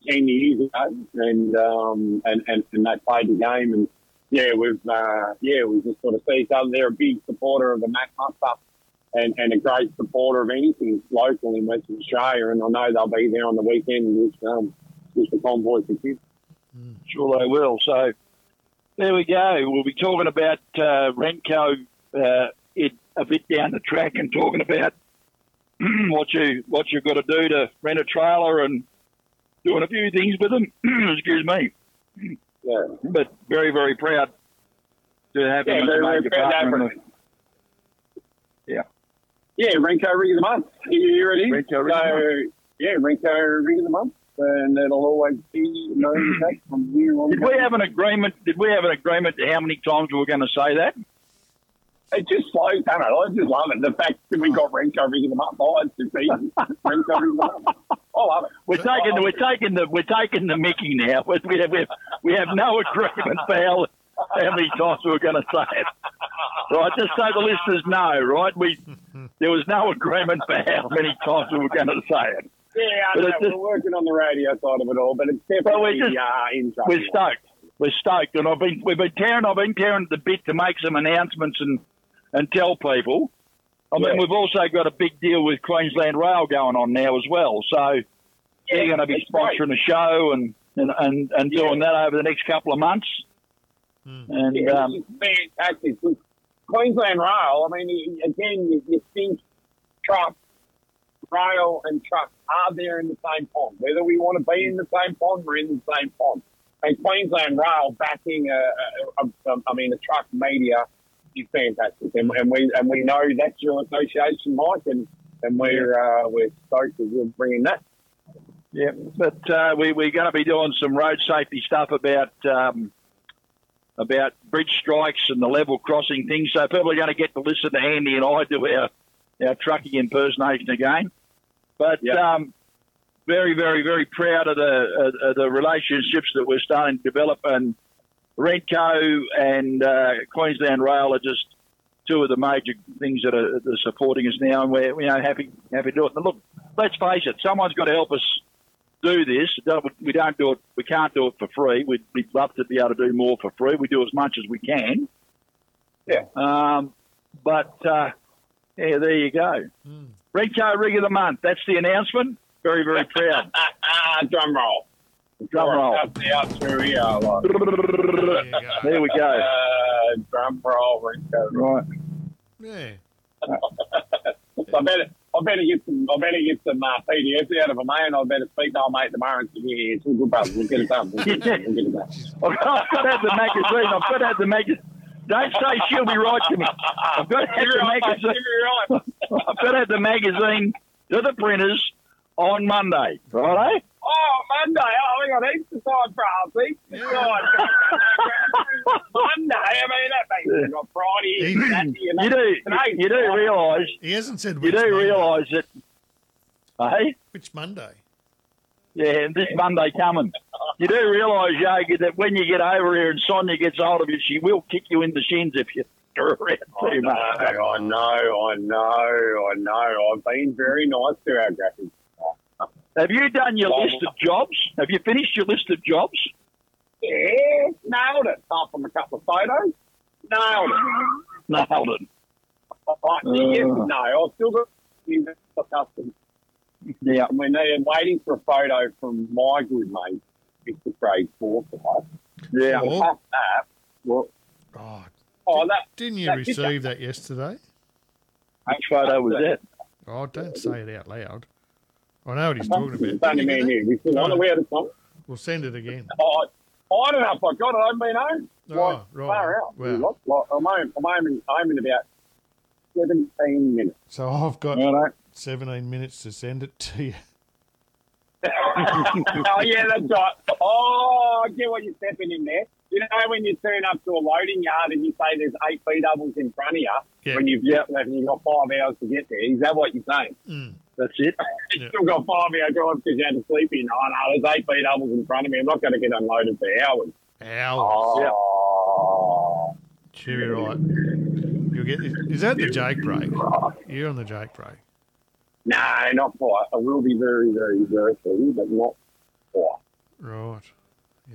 10 years ago. And, um, and, and, and they played the game. And, yeah, we've, uh, yeah, we just sort of see each other. They're a big supporter of the Mac Muster and, and a great supporter of anything local in Western Australia. And I know they'll be there on the weekend with, um, the convoy for kids. Sure, they will. So, there we go. We'll be talking about uh, Rentco uh, it, a bit down the track and talking about (clears throat) what you what you've got to do to rent a trailer and doing a few things with them. (clears throat) Excuse me. Yeah. But very very proud to have Yeah, him very, very proud to have partner. him. Yeah. Yeah, Rentco Rig of the Month. Here it is. Rentco Rig so, yeah, Rentco Rig of the Month. And it'll always be no mistake from here on. Did we have an agreement? Did we have an agreement to how many times we were going to say that? It just flows, don't it? I just love it. The fact that we got Rentco Rig of the Month. Oh, it's just easy. Rentco Rig the I love it. We're taking the, we're taking the we're taking the Mickey now. We we have, we have no agreement for how, how many times we were going to say it. Right, just so the listeners know, right? We there was no agreement for how many times we were going to say it. Yeah, I know. just- We're working on the radio side of it all, but it's Well, we're definitely just- uh, in trouble. We're stoked. We're stoked, and I've been we've been tearing I've been tearing the bit to make some announcements and and tell people. I mean, Yeah. we've also got a big deal with Queensland Rail going on now as well. So they're going to be that's great. sponsoring a show and and, and, and doing that over the next couple of months. And Yeah, um, fantastic. Queensland Rail, I mean, again, you, you think truck, rail, and truck are there in the same pond. Whether we want to be in the same pond, we're in the same pond. And Queensland Rail backing a, a, a, I mean, a truck media is fantastic, and, and we and we know that's your association, Mike, and and we're uh, we're stoked that we're bringing that. yeah, but uh, we we're going to be doing some road safety stuff about. Um, about bridge strikes and the level crossing things, so people are going to get to listen to Andy and I do our our trucking impersonation again. But Yeah. um, very, very, very proud of the of, the relationships that we're starting to develop, and Rentco and uh, Queensland Rail are just two of the major things that are, that are supporting us now, and we're you know happy happy to do it. And look, let's face it, someone's got to help us do this. We don't do it. We can't do it for free. We'd, we'd love to be able to do more for free. We do as much as we can. Yeah. Um, but uh, yeah, there you go. Rentco Rig of the Month. That's the announcement. Very, very proud. (laughs) Ah, drum roll. Drum roll. Out, out through here. Like. There. There we go. Uh, drum roll, Rentco. Right. Yeah. (laughs) I better, I better get some, I better get some uh, PDFs out of a man. I better speak to old mate tomorrow and say, yeah, it's all good, brother. We'll get it done. We'll get it done. We'll get it done. I've (laughs) got, I've got to have the magazine. I've got to have the magazine. Don't say she'll be right to me. I've got to have You're the right, mate. magazine. You're right. I've got to have the magazine to the printers on Monday. Right? Oh, Monday. Oh, we got heaps of time for us. Heaps. Monday. I mean, that means we've got Friday, You- Saturday, and You do. Today's You do realise. He hasn't said You do Monday. realise that. Hey. Which Monday? Yeah, this Monday coming. You do realise, Yogi, that when you get over here and Sonia gets hold of you, she will kick you in the shins if you (laughs) screw around I too know, much. I know, I know, I know. I've been very nice to our graphics. Have you done your list of jobs? Have you finished your list of jobs? Yeah, nailed it. Apart from a couple of photos, nailed it. Nailed it. I, yes, Uh. no, I've still got for custom. Yeah. And we're waiting for a photo from my good mate, Mr. Craig Forsyth. Yeah. Oh. Past that, well, Oh, oh, that didn't you that receive that yesterday? Which photo was that? Oh, don't say it out loud. I know what he's talking about. It's only Did me you and get. We still No. want to wear the song. that? We'll send it again. Oh, I don't know if I got it. I haven't been home. Oh, Like, right. Far out. Wow. Like, like, I'm home. I'm home in, home in about 17 minutes. So I've got Righto. 17 minutes to send it to you. (laughs) oh, yeah, that's right. Oh, I get what you're stepping in there. You know when you turn up to a loading yard and you say there's eight B doubles in front of you Yeah. when you've left and you've got five hours to get there? Is that what you're saying? Mm. That's it. (laughs) You've still got five hour drive because you had to sleep in. Oh, no, there's eight B doubles in front of me. I'm not going to get unloaded for hours. Hours. Oh. Cherry right. You'll get. Is that the Jake brake? You're on the Jake brake. No, not quite. I will be very, very, very soon, but not quite. Right.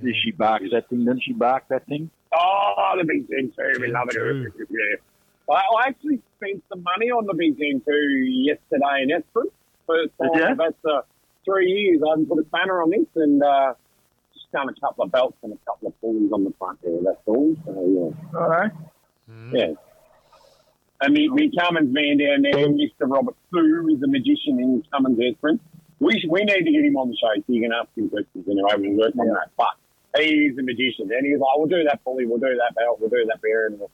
Did she bark that thing? Didn't she bark that thing? Oh, the Big Ten 2. We love it. Yeah. I, I actually spent some money on the Big Ten 2 yesterday in Esperance. First time Did ya? in about uh, three years. I haven't put a spanner on this and uh, just done a couple of belts and a couple of pulleys on the front there. That's all. So yeah. All right. Yeah. And me, me Cummins man down there, Mr. Robert Fu, is a magician in Cummins Esperance. We, sh- we need to get him on the show so you can ask him questions anyway. We'll work on that. But he's a magician. And he's like, we'll do that pulley, we'll do that belt, we'll do that bear. And we'll...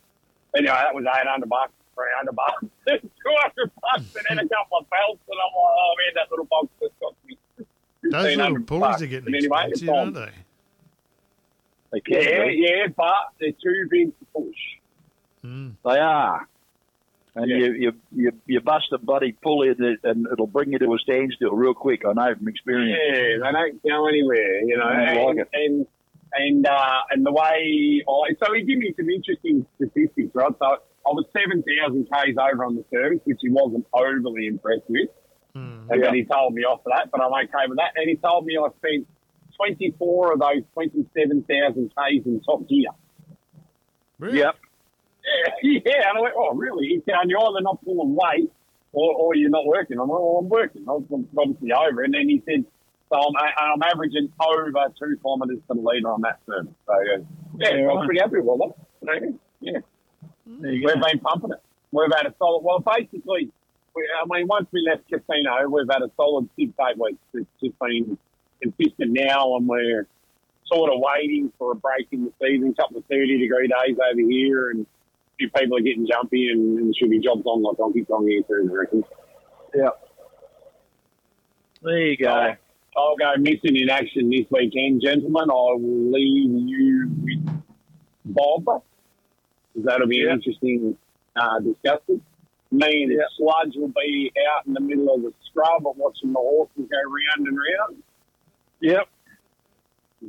Anyway, that was 800 bucks, 300 bucks, (laughs) 200 bucks, and then a couple of belts. And I'm like, oh man, that little box just cost me. Those little 1500 pulleys bucks. are getting But anyway, expensive, on. aren't they? They can Yeah, yeah, but they're too big to push. Mm. They are. And Yeah. you, you you you bust a buddy pulley and it- and it'll bring you to a standstill real quick. I know from experience. Yeah, they don't go anywhere, you know. And like and and, uh, and the way I so he gave me some interesting statistics, right? So I was seven thousand k's over on the service, which he wasn't overly impressed with, Mm. and Yeah. then he told me off for that. But I'm okay with that. And he told me I spent twenty four of those twenty seven thousand k's in top gear. Really? Yep. Yeah, (laughs) yeah. And I went, oh, really? He's saying you're either not pulling weight or, or you're not working. I'm like, well, I'm working. I was obviously over. And then he said, so I'm, I'm averaging over two kilometres to the litre on that service. So, uh, yeah, I was pretty happy with that. Yeah, we've been pumping it. We've had a solid, well, basically, we, I mean, once we left Casino, we've had a solid six, eight weeks. It's just been consistent now, and we're sort of waiting for a break in the season. A couple of 30 degree days over here, and few people are getting jumpy, and, and should be jobs on like Donkey Kong here too, I reckon. Yeah. There you go. I'll go missing in action this weekend, gentlemen. I will leave you with Bob. 'cause That'll be Yeah. an interesting uh, discussion. Me and Yeah. Sludge will be out in the middle of the scrub and watching the horses go round and round. Yep.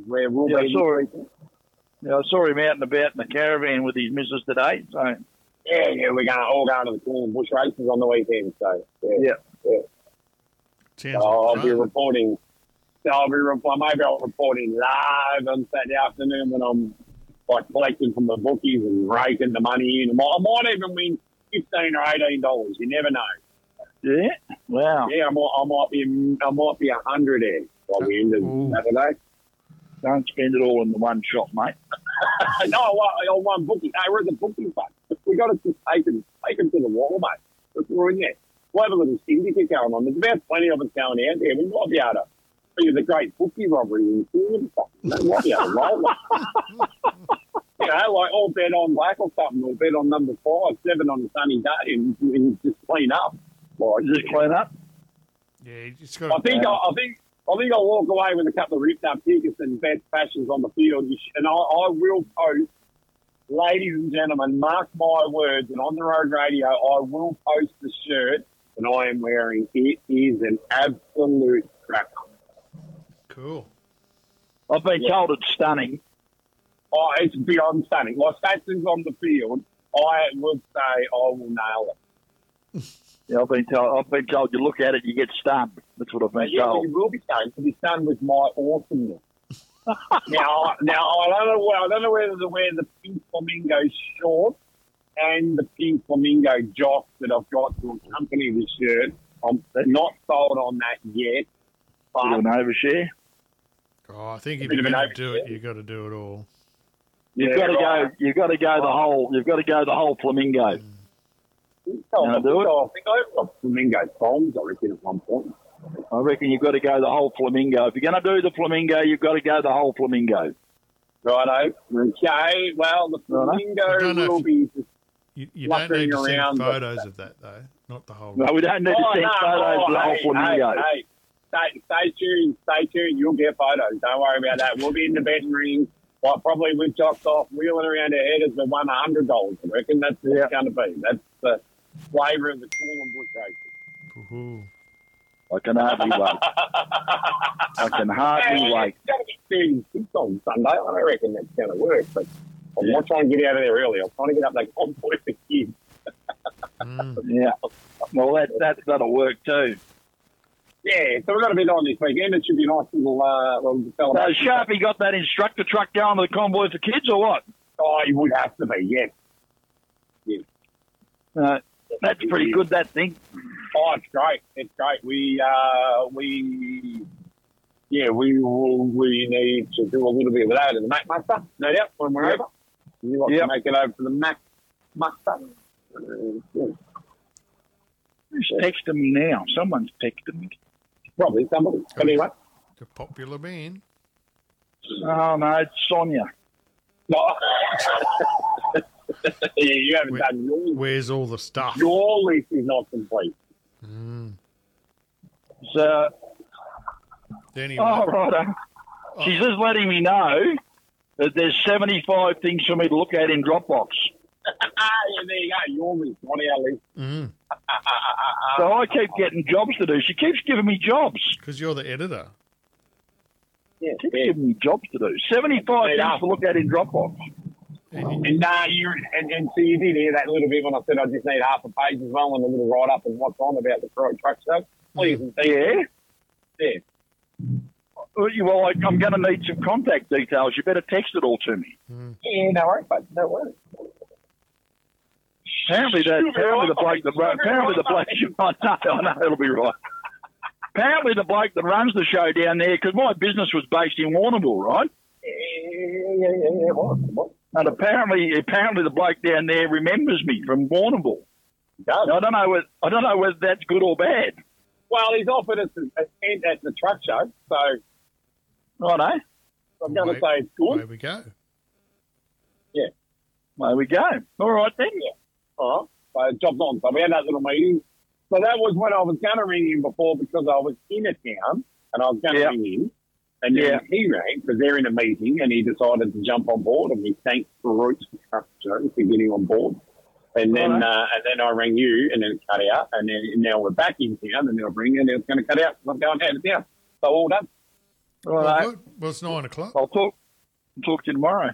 Where we'll Yeah, I be. Saw him. Yeah, I saw him out and about in the caravan with his missus today. So Yeah, yeah, we're going all going to the Kulin Bush races on the weekend. So yeah, Yeah. Sounds So I'll like be reporting. So I'll be re- maybe I'll report in live on Saturday afternoon when I'm like collecting from the bookies and raking the money in. I might, even win fifteen or eighteen dollars. You never know. yeah. Wow. Yeah, I might, I might be, I might be a hundred there by the end Ooh. of Saturday. Don't spend it all in the one shot, mate. (laughs) no, I want, I want bookie. Hey, we're at the booking fund. We got to just take them, take them to the wall, mate. Look, we're in there. We'll have a little syndicate going on. There's about 20 of us going out there. We might be able to be the great bookie robbery in Finland. We might be able to roll it. (laughs) you know, like all bet on black or something, or bet on number five, seven on a sunny day, and, and just clean up. Like, Just clean up. Yeah, you just I got think I, I think I think I'll walk away with a couple of ripped up tickets and best fashions on the field, and I, I will post, ladies and gentlemen, mark my words, and on the road radio, I will post the shirt that I am wearing. It is an absolute cracker. cool. I've been Yeah. told it's stunning. Oh, it's beyond stunning. My Satson's on the field. I would say I will nail it. (laughs) Yeah, I've been told. I've been told you look at it, you get stunned. That's what I've But been yeah, told. it will be stunned to be stunned with my awesomeness. (laughs) now, now I don't know. where- I don't know whether to wear the pink flamingo shorts and the pink flamingo jock that I've got to accompany the shirt. I'm not sold on that yet. Bit of But an overshare. Oh, I think if you're going to do it, you've got to do it all. You've Yeah, got to right. go. You've got to go the whole. You've got to go the whole flamingo. I think I'll- Wanna do it? Oh, I think I've got flamingo thongs, I reckon, at one point. I reckon you've got to go the whole flamingo. If you're going to do the flamingo, you've got to go the whole flamingo. Righto. Okay, well, the flamingo will if- be You, you don't need to send around, but- photos of that though, not the whole. No, we don't need to Oh, send no, photos oh, of the oh, whole hey, flamingo. Hey, hey, stay, stay tuned, stay tuned. You'll get photos. Don't worry about that. We'll be in the betting ring. Like probably with jocks off, wheeling around our headers for one hundred dollars. I reckon that's what Yeah. it's going to be. That's the flavour of the Kulin Bush racing. Woohoo. I can hardly wait. I can hardly Hey, wait. It's going to be thirty-six on Sunday. I don't reckon that's going to work, but I'm not trying to get out of there early. I'm trying to get up that convoy for kids. Mm. Yeah. Well, that, that that'll work too. Yeah, so we've got a bit on this weekend. It should be a nice little, uh, little So celebration. Sharpie got that instructor truck going to the convoy for kids, or what? Oh, you would have to be, yes. Uh, that's pretty good. That thing. Oh, it's great. It's great. We uh, we yeah, we will, we need to do a little bit of that at the Mac Muster, no doubt, when we're Yep. over. You want Yep. to make it over to the Mac Muster? Uh, yeah, Who's texting me now? Someone's texting me. probably somebody. But anyway, A popular band. Oh no, it's Sonia. no. (laughs) (laughs) (laughs) yeah, you haven't Wait. done your Where's all the stuff? Your list is not complete. Mm. So, Anyway, oh right. She's just letting me know that there's 75 things for me to look at in Dropbox. (laughs) Ah, yeah, there you go. Your list, not our list. mm, (laughs) So I keep getting jobs to do. She keeps giving me jobs. because you're the editor. Yeah, Keeps yeah. giving me jobs to do. 75 Hey, things to look at in Dropbox. And And nah, you and, and so you did hear that little bit when I said I just need half a page as well and a little write up and what's on about the Crow Truck Show. Please and thank you. Yeah. Yeah. Well, I- I'm going to need some contact details. You better text it all to me. Yeah, no worries, but no worries. Apparently, that, apparently the bloke that run, apparently the bloke. I know, I know, it'll be right. Apparently, the bloke that runs the show down there, because my business was based in Warrnambool, right? Yeah, yeah, yeah, yeah. What? What? And apparently, apparently the bloke down there remembers me from Warrnambool. Does. I don't know. Whether, I don't know whether that's good or bad. Well, he's offered us a a tent at the truck show, so Righto. I'm going to say it's good. There we go. Yeah. There we go. All right then. All right. So job's on. So we had that little meeting. So that was when I was going to ring him before because I was in a town and I was going to Yeah. ring him. And then Yeah. he rang because they're in a meeting and he decided to jump on board and he thanked the Roots for getting on board. And then Right. uh, and then I rang you and then it cut out and then now we're back in town and then I'll ring you and it's going to cut out I'm going out of town. So all done. Well, Righto. good. well, it's nine o'clock. I'll talk. Talk to you tomorrow.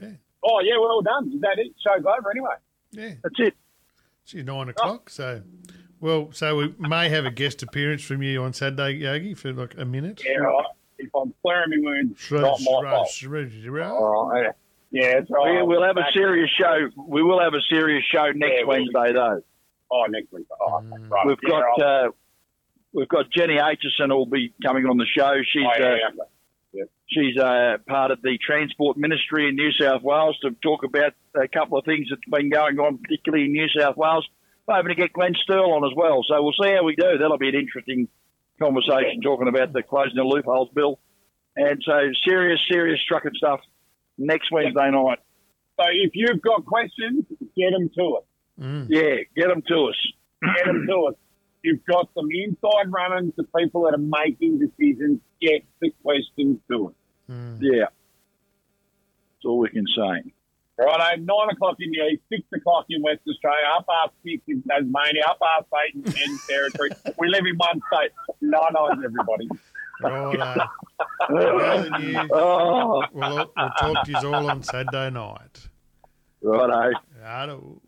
Yeah, Oh yeah, we're all done. Is that it? Show's over anyway. yeah. That's it. It's nine o'clock. So, well, so we may have a guest appearance from you on Saturday, Yogi, for like a minute. Yeah, right. If I'm slurring my words, Shred- not my shred- fault. shred- shred- All right. Yeah, that's right. We, we'll have a Back- serious show. We will have a serious show next Yeah, we'll- Wednesday, though. Oh, next week. Oh, Mm. right. We've Yeah, got uh, we've got Jenny Aitchison will be coming on the show. She's Oh, yeah, uh, yeah. she's uh, part of the Transport Ministry in New South Wales to talk about a couple of things that's been going on, particularly in New South Wales. We're hoping to get Glenn Sterle on as well. So we'll see how we do. That'll be an interesting conversation talking about the closing the loopholes bill. And so serious, serious trucking stuff next Wednesday night. So if you've got questions, get them to us. Mm. Yeah, get them to us. Get them to us. You've got some inside running to people that are making decisions. Get the questions to us. Mm. Yeah. That's all we can say. Right, nine o'clock in the east, six o'clock in West Australia, up half six in Tasmania, up half eight in Penn territory. (laughs) We live in one state. No, no, everybody. Righto. Well. (laughs) Oh, We'll, we'll talk to you all on Saturday night. righto. Righto.